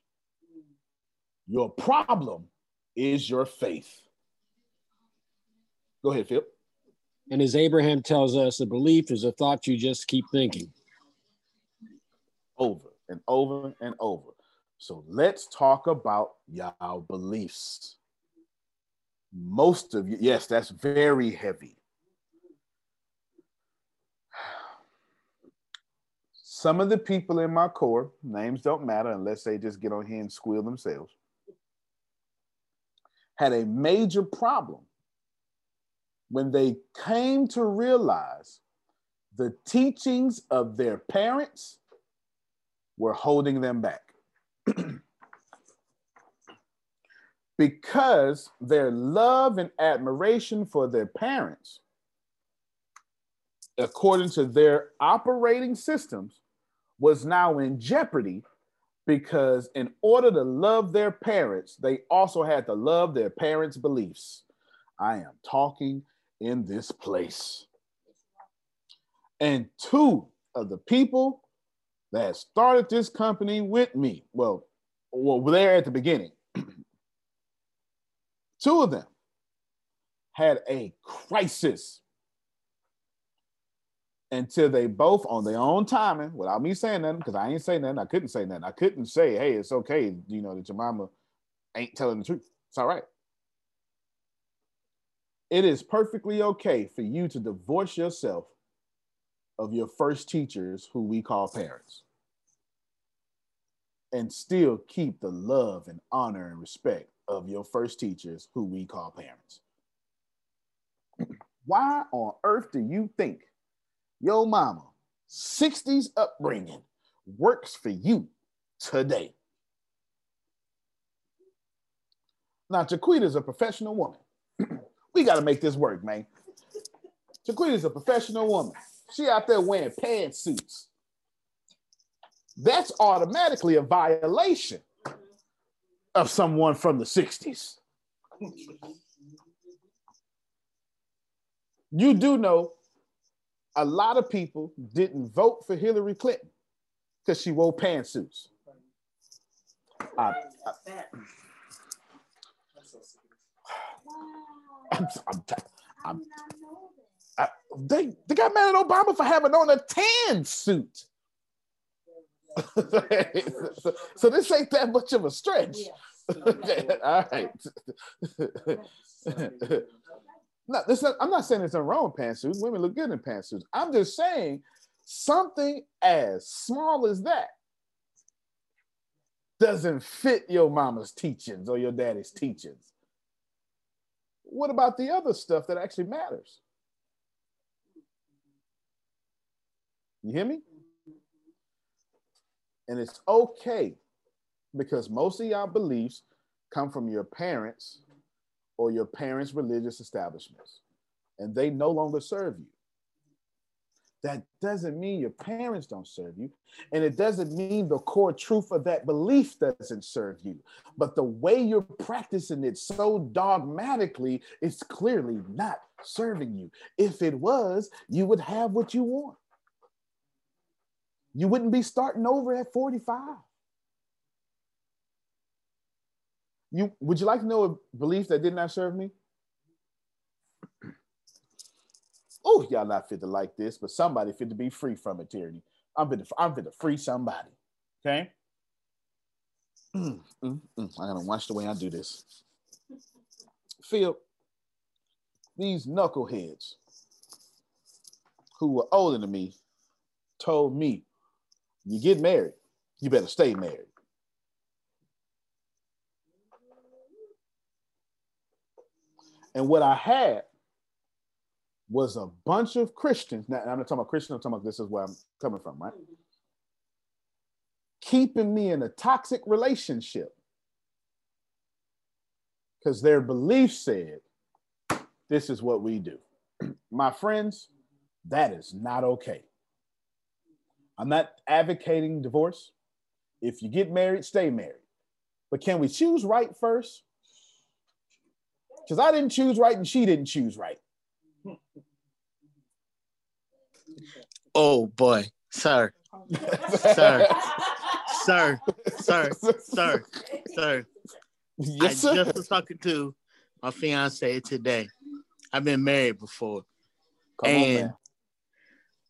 Your problem is your faith. Go ahead, Phil. And as Abraham tells us, a belief is a thought you just keep thinking. Over and over and over. So let's talk about y'all beliefs. Most of you, yes, that's very heavy. Some of the people in my core, names don't matter unless they just get on here and squeal themselves, had a major problem when they came to realize the teachings of their parents were holding them back. because their love and admiration for their parents, according to their operating systems, was now in jeopardy because in order to love their parents, they also had to love their parents' beliefs. I am talking in this place. And two of the people that started this company with me, well, well, there at the beginning, two of them had a crisis until they both on their own timing, without me saying nothing, because I ain't saying nothing. I couldn't say nothing. I couldn't say, hey, it's okay, you know, that your mama ain't telling the truth. It's all right. It is perfectly okay for you to divorce yourself of your first teachers, who we call parents, and still keep the love and honor and respect of your first teachers, who we call parents. Why on earth do you think your mama, 60s upbringing, works for you today? Now, Jaquita is a professional woman. We got to make this work, man. Jaquita's a professional woman. She out there wearing pantsuits. That's automatically a violation of someone from the 60s. You do know a lot of people didn't vote for Hillary Clinton because she wore pantsuits. I, I, I'm, I'm, I'm, I, they, they got mad at Obama for having on a tan suit. so, so, this ain't that much of a stretch. all right. no, this not, I'm not saying nothing wrong with pantsuits. Women look good in pantsuits. I'm just saying something as small as that doesn't fit your mama's teachings or your daddy's teachings what about the other stuff that actually matters? You hear me? And it's okay because most of y'all beliefs come from your parents or your parents' religious establishments, and they no longer serve you. That doesn't mean your parents don't serve you, and it doesn't mean the core truth of that belief doesn't serve you. But the way you're practicing it so dogmatically, it's clearly not serving you. If it was, you would have what you want. You wouldn't be starting over at 45. You would you like to know a belief that did not serve me? Oh, y'all not fit to like this, but somebody fit to be free from it, Tierney. I'm fit to, I'm fit to free somebody. Okay. Mm, mm, mm. I gotta watch the way I do this. Phil, these knuckleheads who were older than me told me, you get married, you better stay married. And what I had was a bunch of Christians. Now, I'm not talking about Christians, I'm talking about this is where I'm coming from, right? Keeping me in a toxic relationship because their belief said, this is what we do. My friends, that is not okay. I'm not advocating divorce. If you get married, stay married. But can we choose right first? Because I didn't choose right and she didn't choose right. Oh boy, sir, sir, sir, sir, sir, sir. Yes, sir. I just was talking to my fiance today. I've been married before, Come on, and man.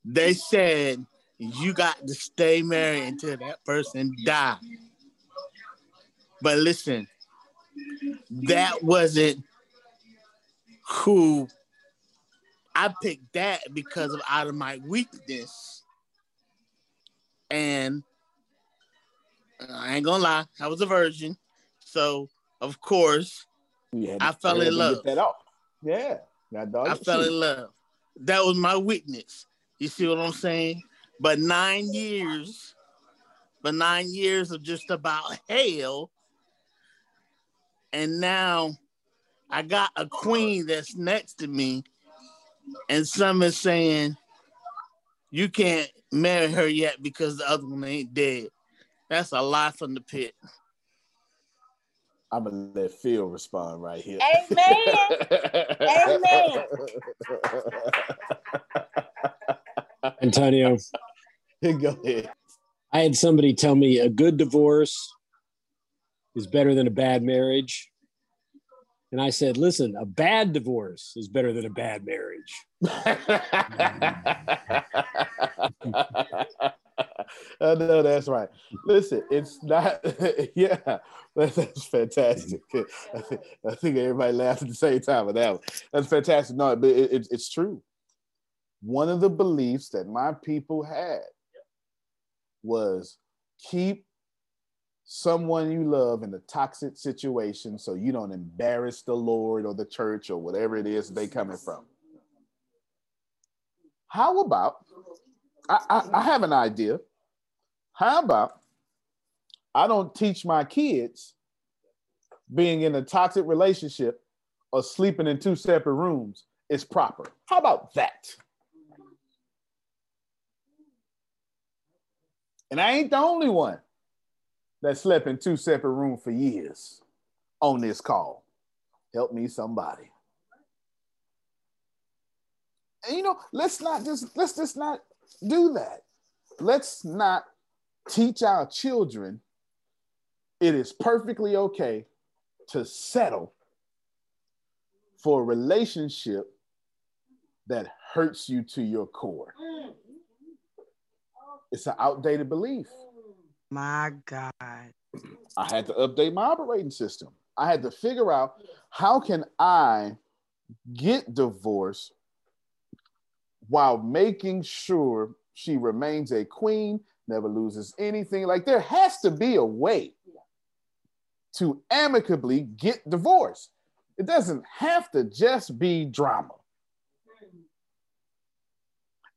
they said you got to stay married until that person die. But listen, that wasn't who I picked that because of out of my weakness. And I ain't gonna lie, I was a virgin. So of course had I fell in love. That off. Yeah. I fell in love. That was my weakness. You see what I'm saying? But nine years, but nine years of just about hell. And now I got a queen that's next to me, and some is saying you can't marry her yet because the other one ain't dead. That's a lie from the pit. I'm gonna let Phil respond right here. Amen. Amen. Antonio, Go ahead. I had somebody tell me a good divorce is better than a bad marriage. And I said, listen, a bad divorce is better than a bad marriage. Know that's right. Listen, it's not. yeah, that's, that's fantastic. I think, I think everybody laughed at the same time with that one. That's fantastic. No, but it, it, it's true. One of the beliefs that my people had was keep someone you love in a toxic situation so you don't embarrass the Lord or the church or whatever it is they coming from. How about I, I, I have an idea. How about I don't teach my kids being in a toxic relationship or sleeping in two separate rooms is proper? How about that? And I ain't the only one that slept in two separate rooms for years on this call. Help me, somebody. And you know, let's not just let's just not do that. Let's not teach our children it is perfectly okay to settle for a relationship that hurts you to your core. It's an outdated belief. My God. I had to update my operating system. I had to figure out how can I get divorced while making sure she remains a queen, never loses anything. Like there has to be a way to amicably get divorced. It doesn't have to just be drama.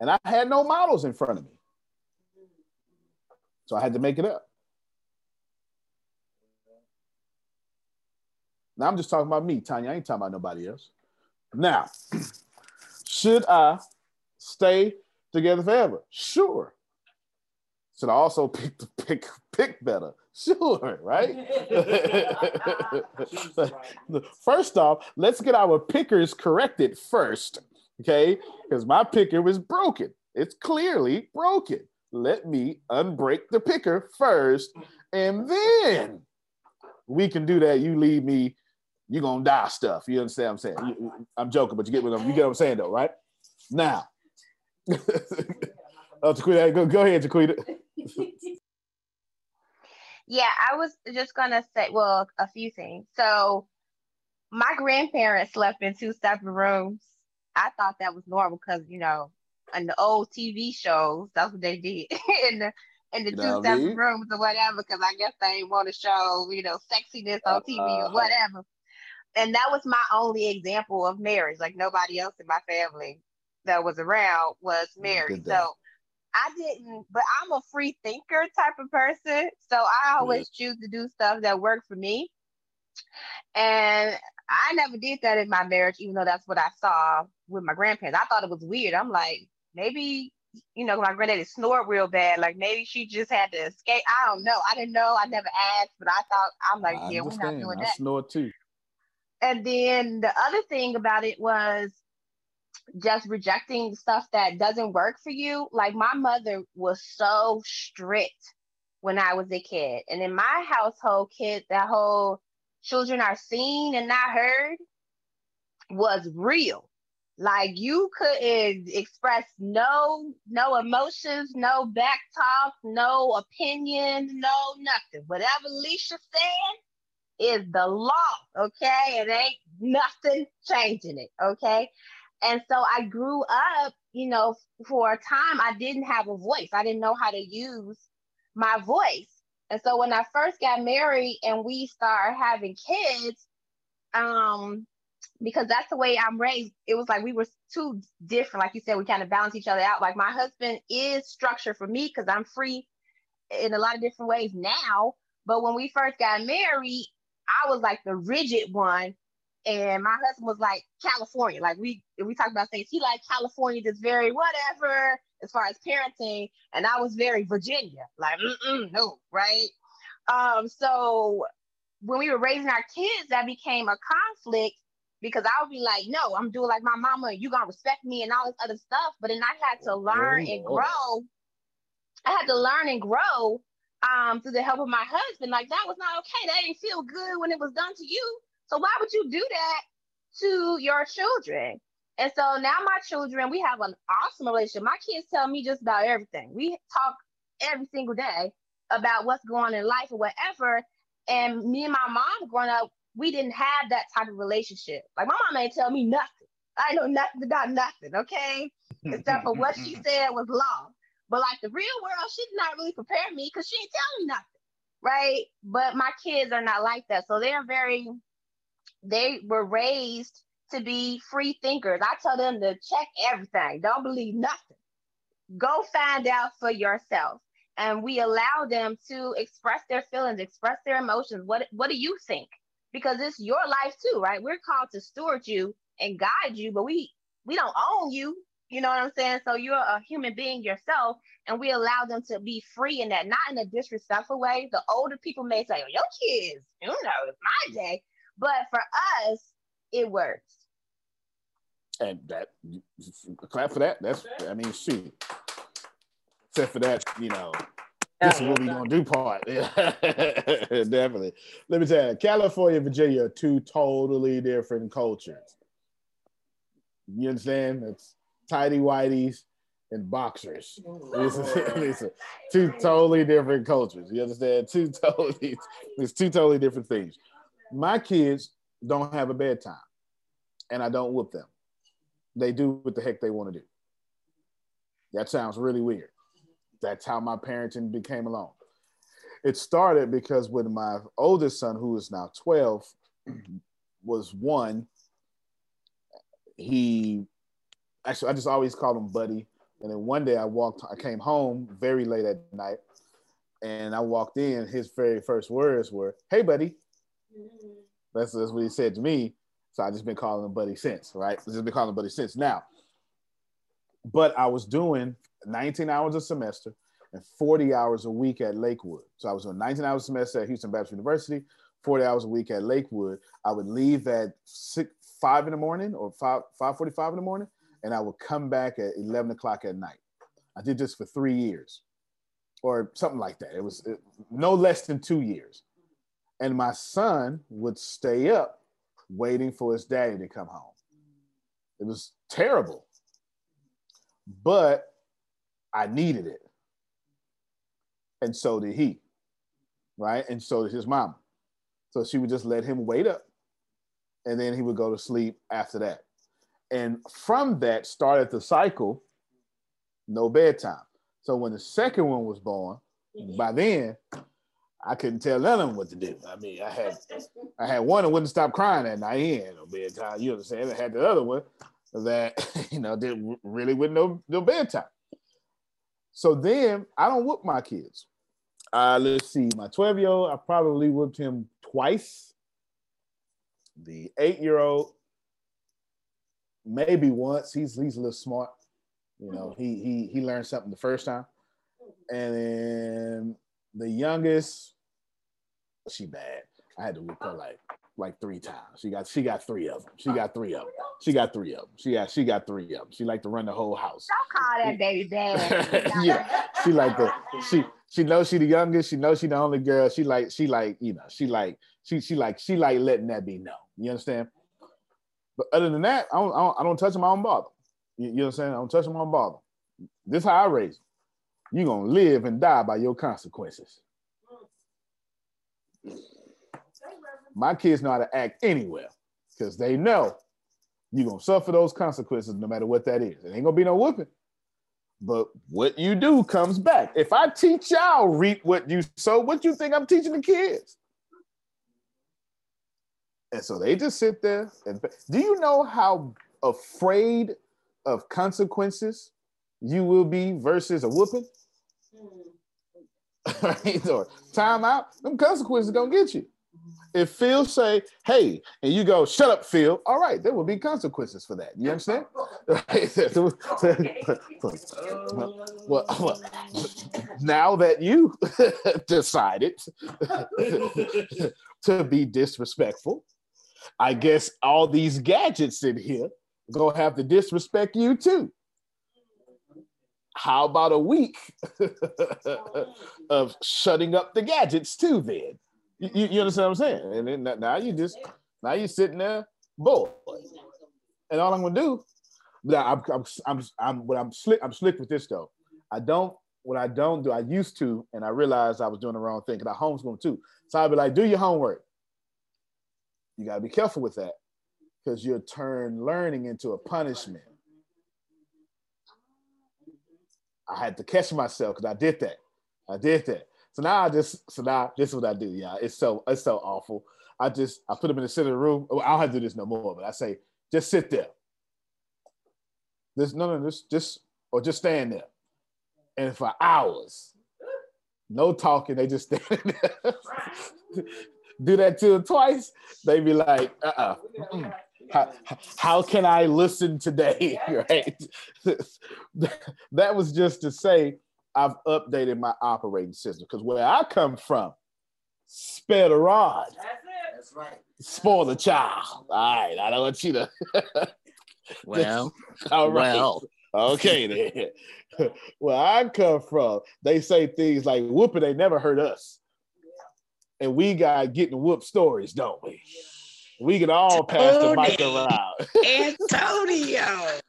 And I had no models in front of me. So I had to make it up. Now I'm just talking about me, Tanya. I ain't talking about nobody else. Now, should I stay together forever? Sure. Should I also pick the pick pick better? Sure, right? first off, let's get our pickers corrected first, okay? Because my picker was broken. It's clearly broken. Let me unbreak the picker first, and then we can do that. You leave me, you're gonna die stuff. You understand what I'm saying? I'm joking, but you get what I'm, you get what I'm saying though, right? Now, oh, Jaquita, go, go ahead, Jaquita. Yeah, I was just gonna say, well, a few things. So, my grandparents slept in two separate rooms. I thought that was normal because you know, in the old TV shows, that's what they did in the in the you two separate mean? rooms or whatever. Because I guess they want to show you know sexiness on TV uh, or uh-huh. whatever. And that was my only example of marriage. Like nobody else in my family that was around was married. So I didn't, but I'm a free thinker type of person. So I always yeah. choose to do stuff that work for me. And I never did that in my marriage, even though that's what I saw with my grandparents. I thought it was weird. I'm like, maybe, you know, my granddaddy snored real bad. Like maybe she just had to escape. I don't know. I didn't know. I never asked, but I thought, I'm like, I yeah, understand. we're not doing I that. snore too. And then the other thing about it was just rejecting stuff that doesn't work for you. Like my mother was so strict when I was a kid. And in my household, kid, that whole children are seen and not heard was real. Like you couldn't express no no emotions, no back talk, no opinion, no nothing. Whatever Leisha said is the law, okay? It ain't nothing changing it, okay? And so I grew up, you know, for a time I didn't have a voice. I didn't know how to use my voice. And so when I first got married and we started having kids, um, because that's the way I'm raised, it was like we were two different. Like you said, we kind of balance each other out. Like my husband is structured for me because I'm free in a lot of different ways now. But when we first got married, I was like the rigid one and my husband was like California. Like we we talked about things. He like California, just very whatever as far as parenting, and I was very Virginia. Like no, right? Um, so when we were raising our kids, that became a conflict because I would be like, no, I'm doing like my mama, and you gonna respect me and all this other stuff. But then I had to learn and grow. I had to learn and grow um, through the help of my husband. Like that was not okay. That didn't feel good when it was done to you. So why would you do that to your children? And so now my children, we have an awesome relationship. My kids tell me just about everything. We talk every single day about what's going on in life or whatever. And me and my mom growing up, we didn't have that type of relationship. Like my mom ain't tell me nothing. I know nothing about nothing, okay? Except for what she said was law. But like the real world, she did not really prepare me because she ain't tell me nothing. Right. But my kids are not like that. So they're very they were raised to be free thinkers. I tell them to check everything. Don't believe nothing. Go find out for yourself. And we allow them to express their feelings, express their emotions. What what do you think? Because it's your life too, right? We're called to steward you and guide you, but we we don't own you. You know what I'm saying? So you're a human being yourself, and we allow them to be free in that, not in a disrespectful way. The older people may say, "Oh, your kids, you know, it's my day," But for us, it works. And that clap for that. That's I mean, shoot. Except for that, you know, this is what we gonna do part. Definitely. Let me tell you, California and Virginia are two totally different cultures. You understand? It's tidy whiteys and boxers. These are, these are two totally different cultures. You understand? Two totally, it's two totally different things my kids don't have a bedtime and I don't whoop them. They do what the heck they want to do. That sounds really weird. That's how my parenting became alone. It started because when my oldest son, who is now 12, was one. He actually, I just always called him Buddy. And then one day I walked, I came home very late at night, and I walked in. His very first words were, "Hey, buddy." That's, that's what he said to me. So I just been calling him Buddy since, right? I've just been calling him Buddy since now. But I was doing 19 hours a semester and 40 hours a week at Lakewood. So I was doing 19 hours a semester at Houston Baptist University, 40 hours a week at Lakewood. I would leave at six, five in the morning or five, 5.45 in the morning, and I would come back at 11 o'clock at night. I did this for three years or something like that. It was it, no less than two years. And my son would stay up waiting for his daddy to come home. It was terrible, but I needed it. And so did he, right? And so did his mom. So she would just let him wait up and then he would go to sleep after that. And from that started the cycle no bedtime. So when the second one was born, mm-hmm. by then I couldn't tell none of them what to do. I mean, I had I had one that wouldn't stop crying at night. He had no bedtime. You understand? I had the other one that you know did really with no no bedtime. So then I don't whoop my kids. Uh, let's see, my 12 year old, I probably whooped him twice. The eight year old, maybe once. He's he's a little smart. You know, he he he learned something the first time. And then the youngest, she bad. I had to whip her like like three times. She got she got three of them. She got three of them. She got three of them. She got she got three of them. She like to run the whole house. Don't call that baby bad. yeah, she like the she she knows she the youngest. She knows she the only girl. She like she like you know she like she she like she like letting that be known. You understand? But other than that, I don't I don't, I don't touch them. I don't bother. You, you know what I'm saying? I don't touch them. I don't bother. This how I raise them you're gonna live and die by your consequences. My kids know how to act anywhere because they know you're gonna suffer those consequences no matter what that is. It ain't gonna be no whooping. But what you do comes back. If I teach y'all reap what you sow, what you think I'm teaching the kids? And so they just sit there and do you know how afraid of consequences you will be versus a whooping? Hmm. right? or time out, them consequences gonna get you. If Phil say, hey, and you go, shut up, Phil, all right, there will be consequences for that. You understand? well, well, now that you decided to be disrespectful, I guess all these gadgets in here gonna have to disrespect you too how about a week of shutting up the gadgets too then you, you understand what i'm saying and then now you just now you're sitting there bored and all i'm gonna do I'm, I'm, I'm, I'm, what I'm slick, I'm slick with this though. I don't, what I don't do, I used to, and I realized I was doing the wrong thing because I homeschool too. So I'd be like, do your homework. You gotta be careful with that because you'll turn learning into a punishment. I had to catch myself because I did that. I did that. So now I just so now this is what I do. Yeah, it's so it's so awful. I just I put them in the center of the room. Oh, I don't have to do this no more, but I say just sit there. This no no just just or just stand there. And for hours, no talking, they just stand there. do that to them twice, they be like, uh-uh. Mm-mm how, how can I listen today? right? that was just to say I've updated my operating system because where I come from, spare the rod. That's it. That's right. Spoil the child. All right, I don't want you to. well, all right. Well. Okay, then. where I come from, they say things like whooping, they never hurt us. And we got getting whooped stories, don't we? We can all pass the mic around. Antonio.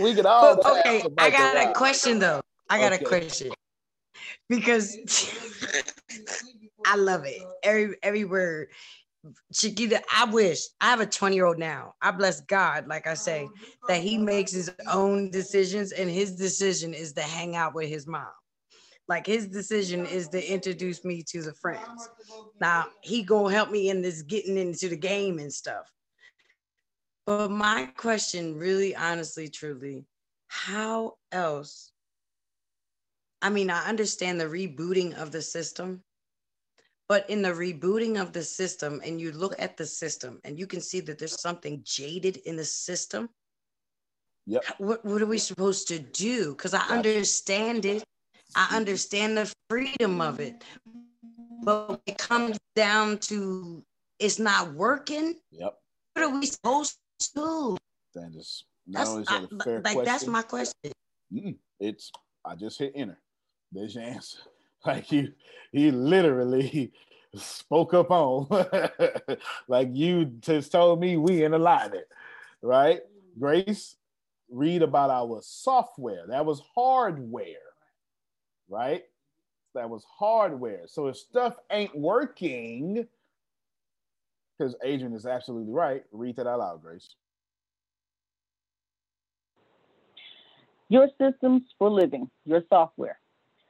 We can all. okay, I got a question though. I got okay. a question because I love it. Every every word. Jaquita, I wish I have a 20 year old now. I bless God, like I say, that he makes his own decisions, and his decision is to hang out with his mom. Like his decision is to introduce me to the friends. Now he gonna help me in this getting into the game and stuff. But my question, really, honestly, truly, how else? I mean, I understand the rebooting of the system, but in the rebooting of the system, and you look at the system and you can see that there's something jaded in the system. Yep. What, what are we supposed to do? Because I understand it, I understand the freedom of it. But when it comes down to it's not working, Yep. what are we supposed to do? That is not That's only is that a fair like that's my question. It's I just hit enter. There's your answer. Like you, he literally spoke up on. like you just told me we in alignment, right? Grace, read about our software. That was hardware, right? That was hardware. So if stuff ain't working, because Adrian is absolutely right. Read that out loud, Grace. Your systems for living, your software,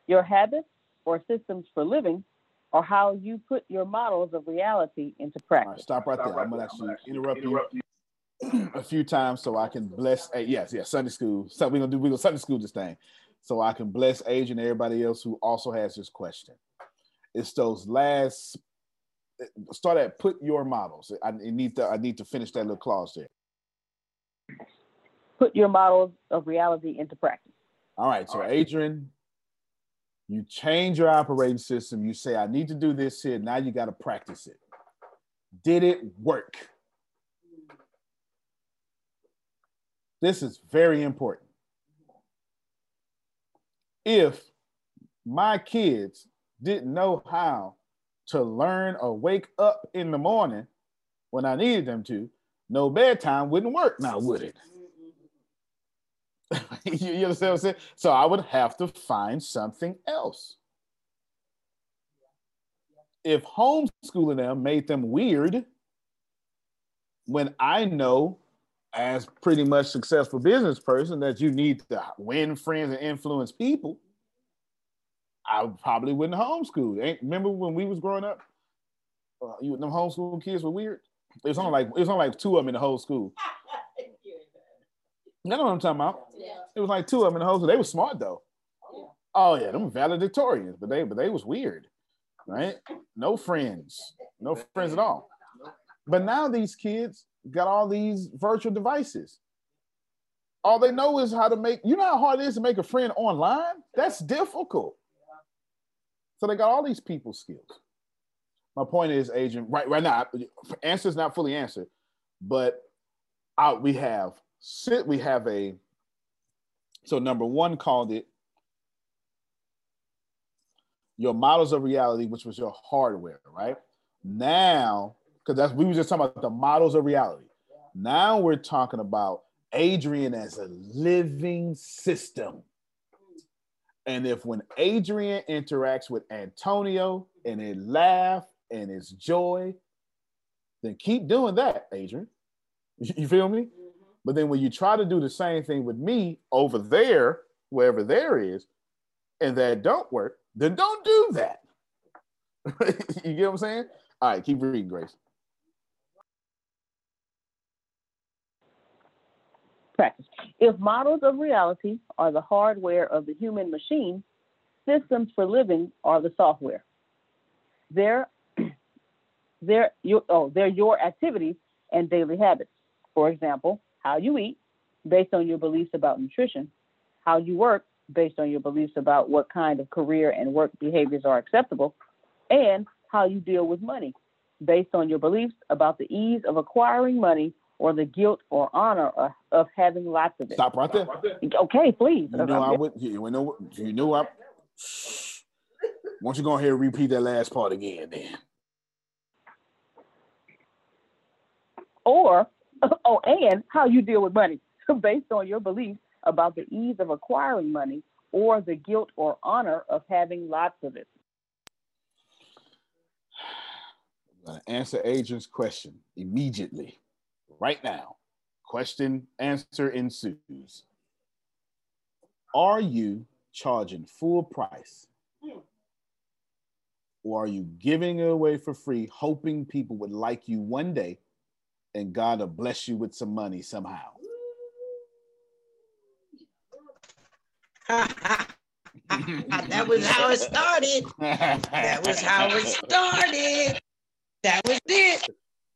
your habits or systems for living are how you put your models of reality into All right, practice. stop right there. I'm gonna actually interrupt you a few times so I can bless. eh, yes, yes, Sunday school. So we're gonna do. We're gonna Sunday school this thing, so I can bless Adrian and everybody else who also has this question. It's those last. Start at put your models. I I need to. I need to finish that little clause there. Put your models of reality into practice. All right. So Adrian, you change your operating system. You say, I need to do this here. Now you got to practice it. Did it work? This is very important. If my kids didn't know how to learn or wake up in the morning when I needed them to, no bedtime wouldn't work now, would it? you, you understand what I'm saying? So I would have to find something else. If homeschooling them made them weird, when I know as pretty much successful business person that you need to win friends and influence people, I probably wouldn't homeschool. Ain't remember when we was growing up? Uh, you them homeschool kids were weird. It was only like it was only like two of them in the whole school. You know what I'm talking about? It was like two of them in the whole school. They were smart though. Oh yeah, them valedictorians, but they but they was weird, right? No friends, no friends at all. But now these kids got all these virtual devices. All they know is how to make. You know how hard it is to make a friend online. That's difficult. So they got all these people skills. My point is, Adrian, right right now, answer is not fully answered, but out we have sit we have a so number one called it your models of reality, which was your hardware, right? Now, because that's we were just talking about the models of reality. Now we're talking about Adrian as a living system. And if when Adrian interacts with Antonio and it laugh and it's joy, then keep doing that, Adrian. You feel me? Mm-hmm. But then when you try to do the same thing with me over there, wherever there is, and that don't work, then don't do that. you get what I'm saying? All right, keep reading, Grace. Practice. If models of reality are the hardware of the human machine, systems for living are the software. They're, they're, your, oh, they're your activities and daily habits. For example, how you eat based on your beliefs about nutrition, how you work based on your beliefs about what kind of career and work behaviors are acceptable, and how you deal with money based on your beliefs about the ease of acquiring money or the guilt or honor of, of having lots of it. Stop right there. Okay, please. You know I would. You know. You know I. Why don't you go ahead and repeat that last part again, then? Or, oh, and how you deal with money based on your beliefs about the ease of acquiring money or the guilt or honor of having lots of it. I'm gonna answer Adrian's question immediately, right now. Question answer ensues. Are you charging full price Or are you giving it away for free, hoping people would like you one day and God will bless you with some money somehow? that was how it started. That was how it started. That was it.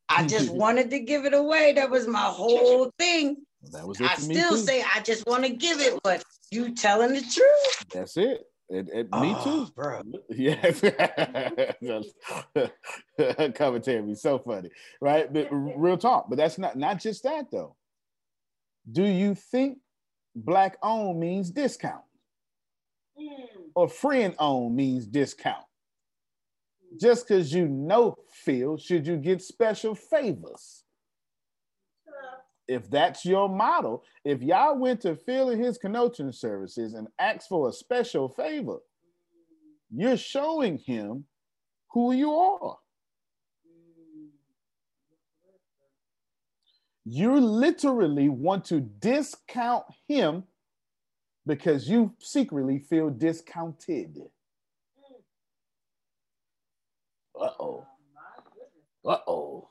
I just wanted to give it away. That was my whole thing. That was it I still too. say I just want to give it, but you telling the truth. That's it. It, it, me Oh, too. bro. Yes. Commentary be so funny, right? But real talk. But that's not not just that though. Do you think black owned means discount? Hmm. Or friend owned means discount? Just because you know Phil, should you get special favors? If that's your model, if y'all went to Phil and his connotation services and asked for a special favor, you're showing him who you are. You literally want to discount him because you secretly feel discounted. Uh oh. Uh oh.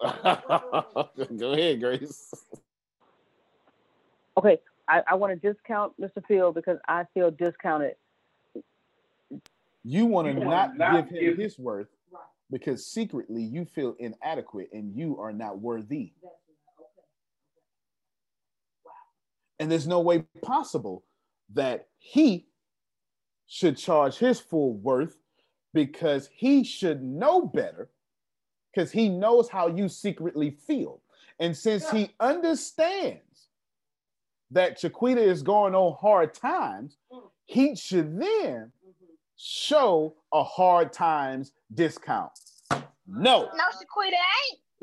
Go ahead, Grace. Okay, I, I want to discount Mr. Field because I feel discounted. You want to not, not give him give- his worth because secretly you feel inadequate and you are not worthy. And there's no way possible that he should charge his full worth because he should know better because he knows how you secretly feel. And since he understands that Jaquita is going on hard times, mm. he should then mm-hmm. show a hard times discount. No. No, Jaquita ain't.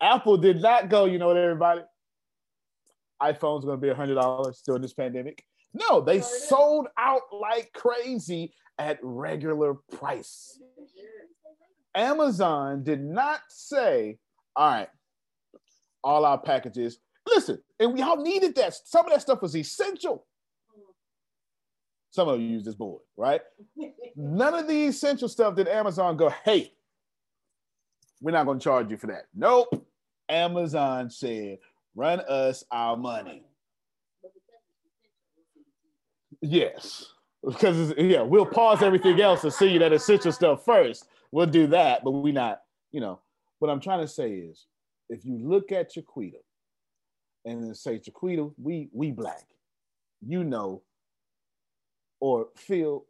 Apple did not go, you know what, everybody? iPhone's gonna be a hundred dollars during this pandemic. No, they sold out like crazy at regular price. Amazon did not say, all right, all our packages. Listen, and we all needed that. Some of that stuff was essential. Some of you use this board, right? None of the essential stuff did Amazon go, hey, we're not going to charge you for that. Nope. Amazon said, run us our money. Yes. Because, yeah, we'll pause everything else and see that essential stuff first. We'll do that, but we not, you know. What I'm trying to say is, if you look at Jaquita and then say, Jaquita, we we black, you know, or feel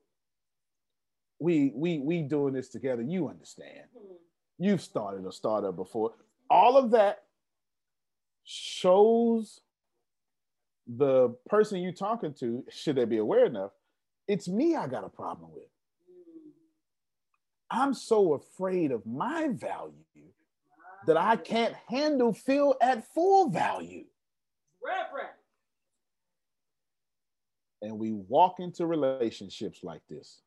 we we we doing this together. You understand. Mm-hmm. You've started a startup before. All of that shows the person you're talking to, should they be aware enough, it's me I got a problem with. I'm so afraid of my value that I can't handle Phil at full value. Reverend. And we walk into relationships like this.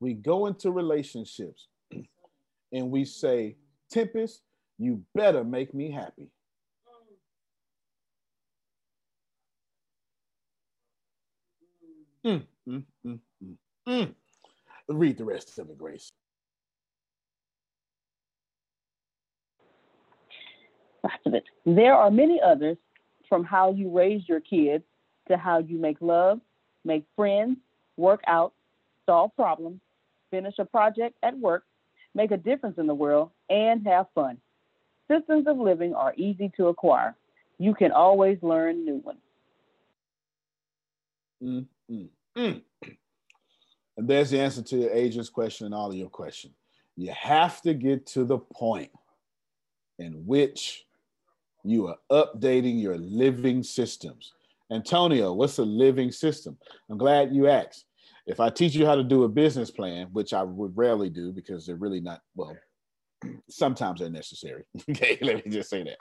We go into relationships and we say, Tempest, you better make me happy. Mm, mm, mm, mm, mm. Read the rest of it, Grace. Lots of it. There are many others from how you raise your kids to how you make love, make friends, work out, solve problems, finish a project at work, make a difference in the world, and have fun. Systems of living are easy to acquire. You can always learn new ones. Mm, mm. And there's the answer to your agent's question and all of your question. You have to get to the point in which you are updating your living systems. Antonio, what's a living system? I'm glad you asked. If I teach you how to do a business plan, which I would rarely do because they're really not, well, sometimes they're necessary. Okay, let me just say that.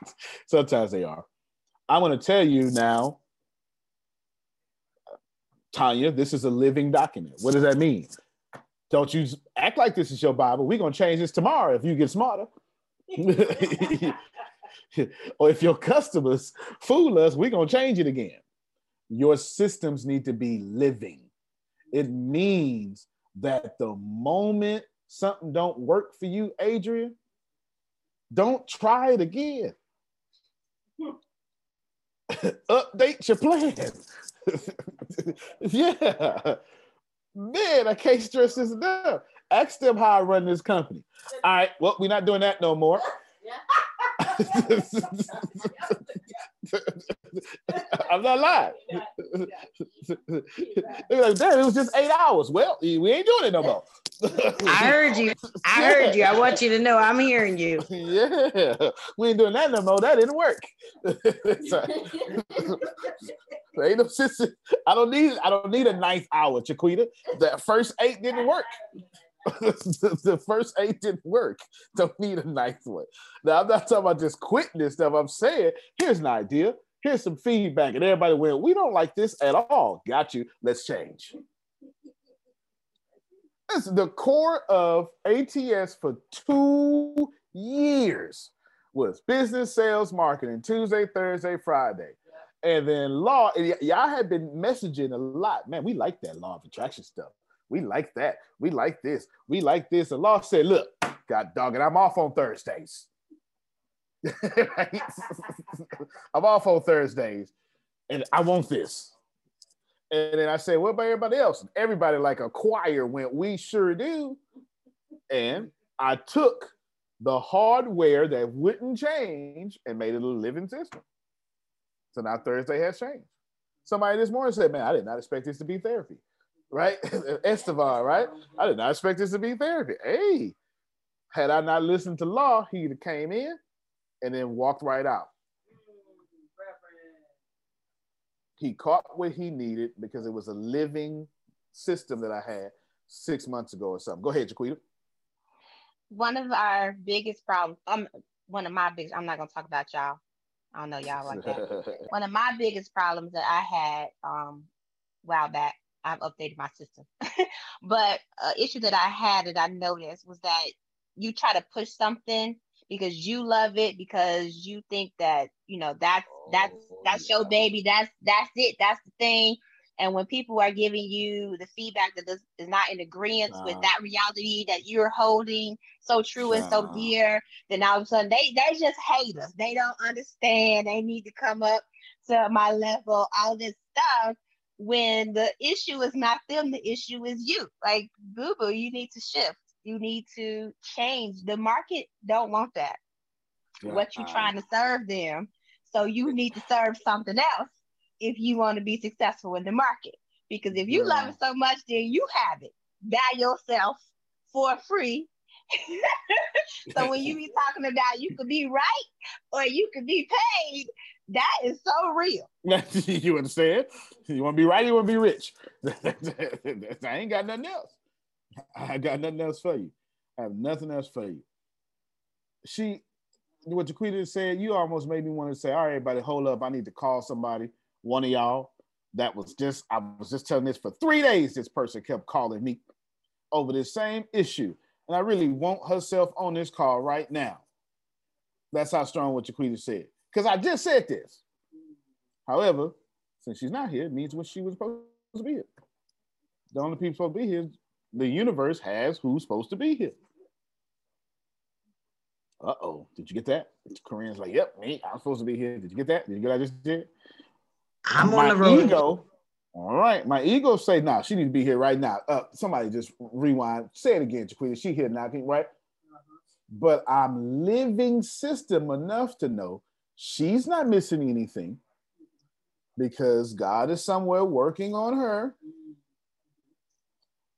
Sometimes they are. I'm going to tell you now Tanya, this is a living document. What does that mean? Don't you act like this is your Bible. We're gonna change this tomorrow if you get smarter. or if your customers fool us, we're gonna change it again. Your systems need to be living. It means that the moment something don't work for you, Adrian, don't try it again. Update your plan. yeah. Man, I can't stress this enough. Ask them how I run this company. All right, well, we're not doing that no more. I'm not lying. They're like, damn, it was just eight hours. Well, we ain't doing it no more. I heard you. I heard you. I want you to know I'm hearing you. Yeah, we ain't doing that no more. That didn't work. ain't no. I don't need. I don't need a ninth hour, Jaquita. The first eight didn't work. the first eight didn't work. Don't need a ninth one. Now I'm not talking about just quitting this stuff. I'm saying here's an idea. Here's some feedback, and everybody went, "We don't like this at all." Got you. Let's change. This is the core of ATS for two years was business, sales, marketing, Tuesday, Thursday, Friday. And then law, y'all had been messaging a lot. Man, we like that law of attraction stuff. We like that. We like this. We like this. And law said, look, God dog it, I'm off on Thursdays. I'm off on Thursdays. And I want this. And then I said, what about everybody else? everybody like a choir went, we sure do. And I took the hardware that wouldn't change and made it a living system. So now Thursday has changed. Somebody this morning said, man, I did not expect this to be therapy right? Estevan, right? I did not expect this to be therapy. Hey, had I not listened to law, he'd have came in and then walked right out. He caught what he needed because it was a living system that I had six months ago or something. Go ahead, Jaquita. One of our biggest problems, um, one of my biggest, I'm not gonna talk about y'all. I don't know y'all like that. one of my biggest problems that I had um while back I've updated my system. but uh, issue that I had that I noticed was that you try to push something because you love it because you think that you know that's that's that's your baby that's that's it that's the thing. And when people are giving you the feedback that that is, is not in agreement with that reality that you're holding so true and so dear then all of a sudden they they just hate us. They don't understand. They need to come up to my level all this stuff when the issue is not them, the issue is you. Like boo boo, you need to shift. You need to change. The market don't want that. Yeah, what you trying to serve them. So you need to serve something else if you want to be successful in the market. Because if you yeah. love it so much, then you have it by yourself for free. so when you be talking about you could be right or you could be paid, that is so real. you understand? You want to be right, you want to be rich. I ain't got nothing else. I got nothing else for you. I have nothing else for you. She, what Jaquita said, you almost made me want to say, all right, everybody, hold up. I need to call somebody, one of y'all. That was just, I was just telling this for three days. This person kept calling me over this same issue. And I really want herself on this call right now. That's how strong what Jaquita said because I just said this. However, since she's not here, it means what she was supposed to be here. The only people supposed to be here, the universe has who's supposed to be here. Uh oh, did you get that? Korean's like, yep, me, I'm supposed to be here. Did you get that? Did you get what I just did? I'm my on the road. Ego, all right, my ego say, nah, she need to be here right now. Uh, somebody just rewind. Say it again, Jaquita. She here now, right? But I'm living system enough to know She's not missing anything because God is somewhere working on her.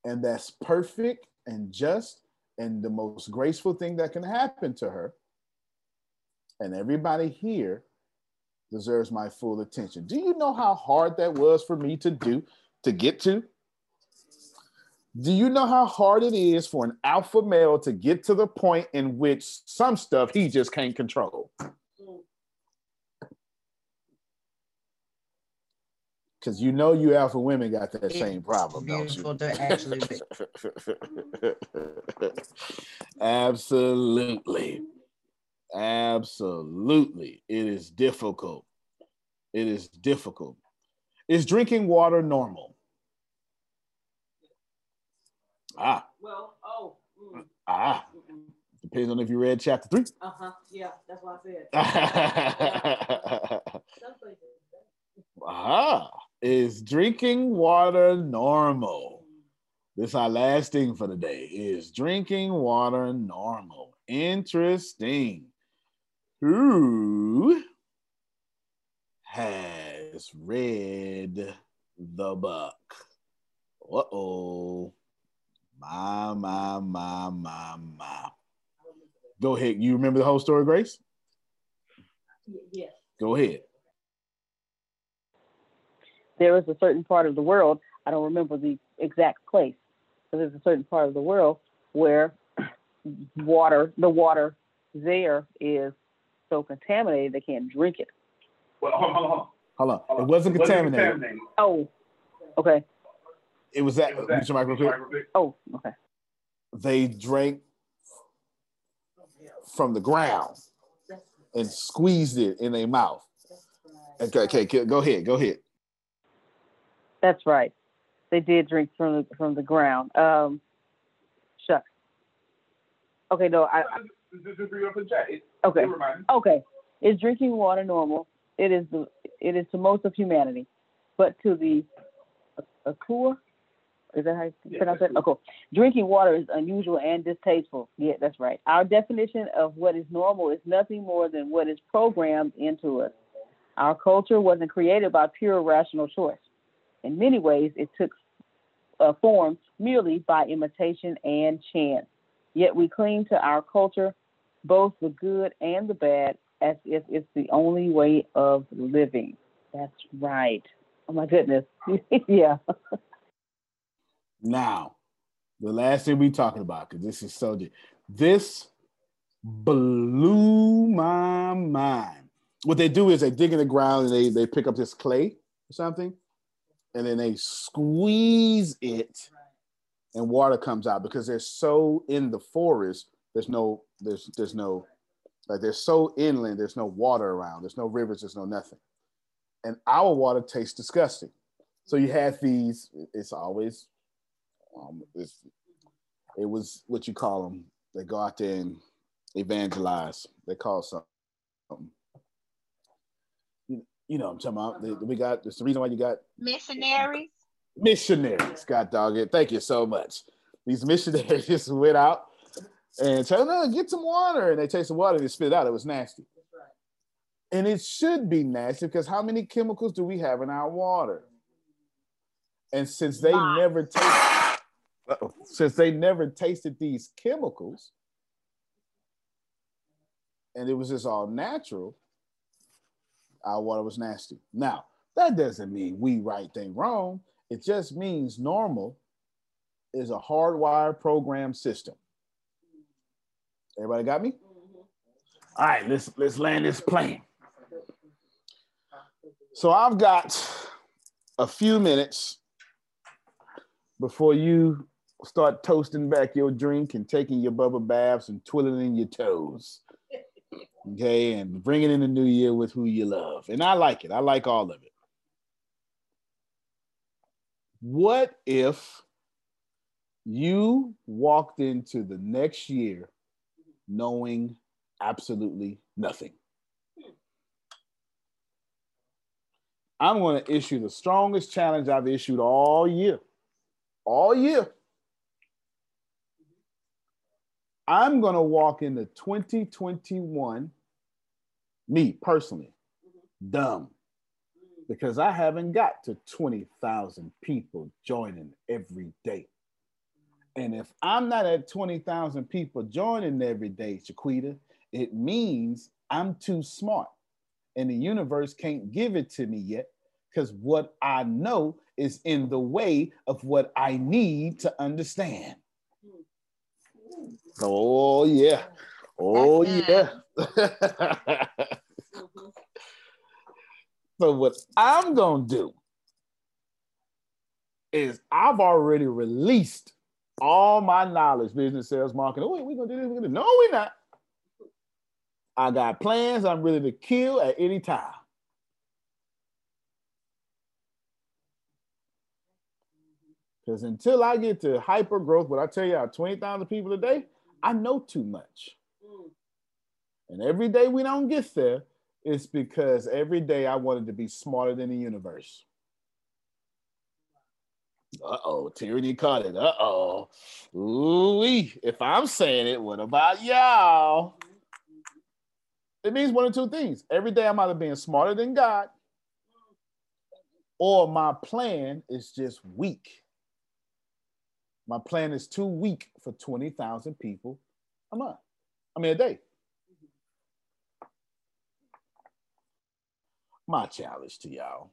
And that's perfect and just and the most graceful thing that can happen to her. And everybody here deserves my full attention. Do you know how hard that was for me to do, to get to? Do you know how hard it is for an alpha male to get to the point in which some stuff he just can't control? Because you know you alpha women got that it's same problem, don't you? actually Absolutely. Absolutely. It is difficult. It is difficult. Is drinking water normal? Ah. Well, oh. Mm. Ah. Depends on if you read chapter three. Uh huh. Yeah, that's what I said. ah. Is drinking water normal? This is our last thing for the day. Is drinking water normal? Interesting. Who has read the book? Uh oh. My, my, my, my, my. Go ahead. You remember the whole story, Grace? Yes. Go ahead. There is a certain part of the world, I don't remember the exact place, but there's a certain part of the world where water, the water there is so contaminated they can't drink it. Well, hold on, hold on. Hold on. It wasn't contaminated. contaminated. Oh, okay. It was that. Mr. Michael, Oh, okay. They drank from the ground and squeezed it in their mouth. Okay, okay, go ahead, go ahead. That's right. They did drink from the from the ground. Um, shucks. Okay, no, I. Okay. Okay. Is drinking water normal? It is the it is to most of humanity, but to the Akua, is that how you pronounce it? Oh, cool. Drinking water is unusual and distasteful. Yeah, that's right. Our definition of what is normal is nothing more than what is programmed into us. Our culture wasn't created by pure rational choice. In many ways, it took uh, form merely by imitation and chance. Yet we cling to our culture, both the good and the bad, as if it's the only way of living. That's right. Oh my goodness. yeah. Now, the last thing we talking about, because this is so deep. This blew my mind. What they do is they dig in the ground and they, they pick up this clay or something, and then they squeeze it and water comes out because they're so in the forest, there's no, there's there's no like they're so inland, there's no water around, there's no rivers, there's no nothing. And our water tastes disgusting. So you have these, it's always um, it's, it was what you call them. They go out there and evangelize. They call something. You, know I'm talking about. They, we got. It's the reason why you got missionaries. Missionaries. God dog it. Thank you so much. These missionaries just went out and told them, get some water. And they take some water and they spit it out. It was nasty. And it should be nasty because how many chemicals do we have in our water? And since they never take since they never tasted these chemicals and it was just all natural, our water was nasty. Now, that doesn't mean we right thing wrong. It just means normal is a hardwired program system. Everybody got me? All right, let's let's land this plane. So I've got a few minutes before you start toasting back your drink and taking your bubble baths and twiddling your toes. Okay, and bringing in the new year with who you love. And I like it. I like all of it. What if you walked into the next year knowing absolutely nothing? I'm going to issue the strongest challenge I've issued all year. All year. I'm going to walk into 2021, me personally, dumb, because I haven't got to 20,000 people joining every day. And if I'm not at 20,000 people joining every day, Jaquita, it means I'm too smart and the universe can't give it to me yet because what I know is in the way of what I need to understand. Oh yeah. Oh yeah. so what I'm gonna do is I've already released all my knowledge, business, sales, marketing. Oh, wait, we're gonna do this. We're gonna do. No, we're not. I got plans I'm ready to kill at any time. Because until I get to hyper growth, what I tell you, 20,000 people a day, I know too much. And every day we don't get there, it's because every day I wanted to be smarter than the universe. Uh oh, Tierney caught it. Uh oh. Ooh, if I'm saying it, what about y'all? It means one of two things. Every day I'm either being smarter than God, or my plan is just weak. My plan is too weak for 20,000 people a month. I mean, a day. My challenge to y'all.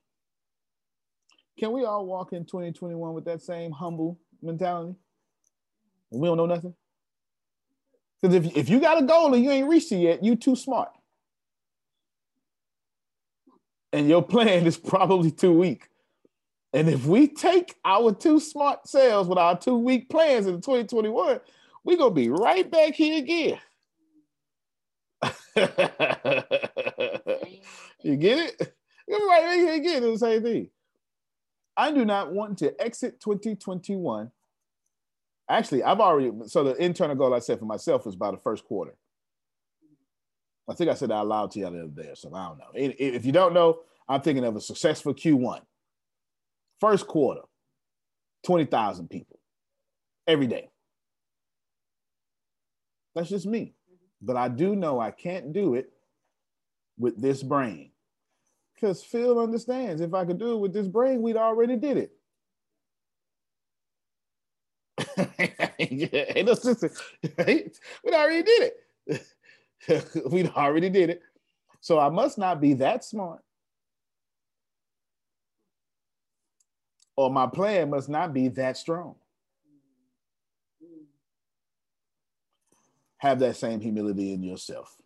Can we all walk in 2021 with that same humble mentality? We don't know nothing. Because if, if you got a goal and you ain't reached it yet, you too smart. And your plan is probably too weak. And if we take our two smart sales with our two weak plans in 2021, we're gonna be right back here again. you get it? You're right back here again, the same thing. I do not want to exit 2021. Actually, I've already so the internal goal I set for myself was by the first quarter. I think I said out loud to you the other day, so I don't know. If you don't know, I'm thinking of a successful Q1. First quarter, 20,000 people every day. That's just me. But I do know I can't do it with this brain. Because Phil understands if I could do it with this brain, we'd already did it. hey, no, sister, we already did it. We'd already did it. So I must not be that smart. Or my plan must not be that strong. Have that same humility in yourself.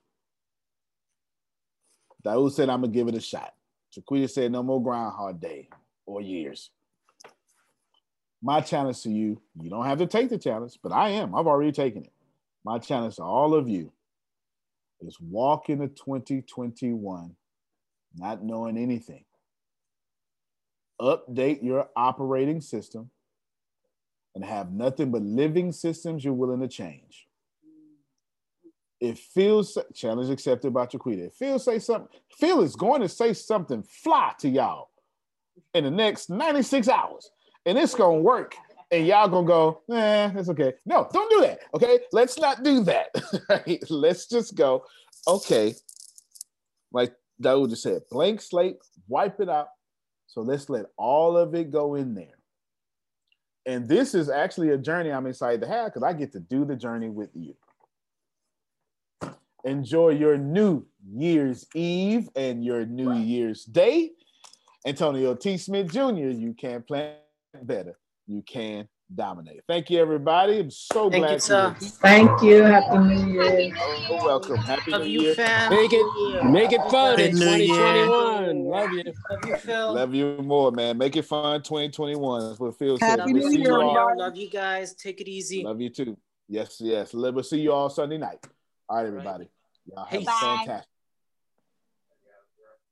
Daoud said, I'm gonna give it a shot. Jaquita said, no more groundhog day or years. My challenge to you, you don't have to take the challenge, but I am. I've already taken it. My challenge to all of you is walk into 2021 not knowing anything update your operating system and have nothing but living systems you're willing to change. If feels challenge accepted by Jaquita. If Phil say something, Phil is going to say something fly to y'all in the next 96 hours, and it's gonna work. And y'all gonna go, eh, that's okay. No, don't do that. Okay, let's not do that. let's just go, okay. Like Daoud just said, blank slate, wipe it out, so let's let all of it go in there. And this is actually a journey I'm excited to have because I get to do the journey with you. Enjoy your New Year's Eve and your New Year's Day. Antonio T. Smith Jr., you can plan better. You can dominate. Thank you, everybody. I'm so Thank glad you, sir. Thank you. Happy New Year. You're welcome. Happy Love New you, Year. fam. Make it, make it fun in Happy New Year. 2021. Love you. Love you, Phil. Love you more, man. Make it fun 2021. That's what Phil said. Love We'll you, see you all. Love you guys. Take it easy. Love you too. Yes, yes. We'll see you all Sunday night. All right, everybody. Y'all have a fantastic.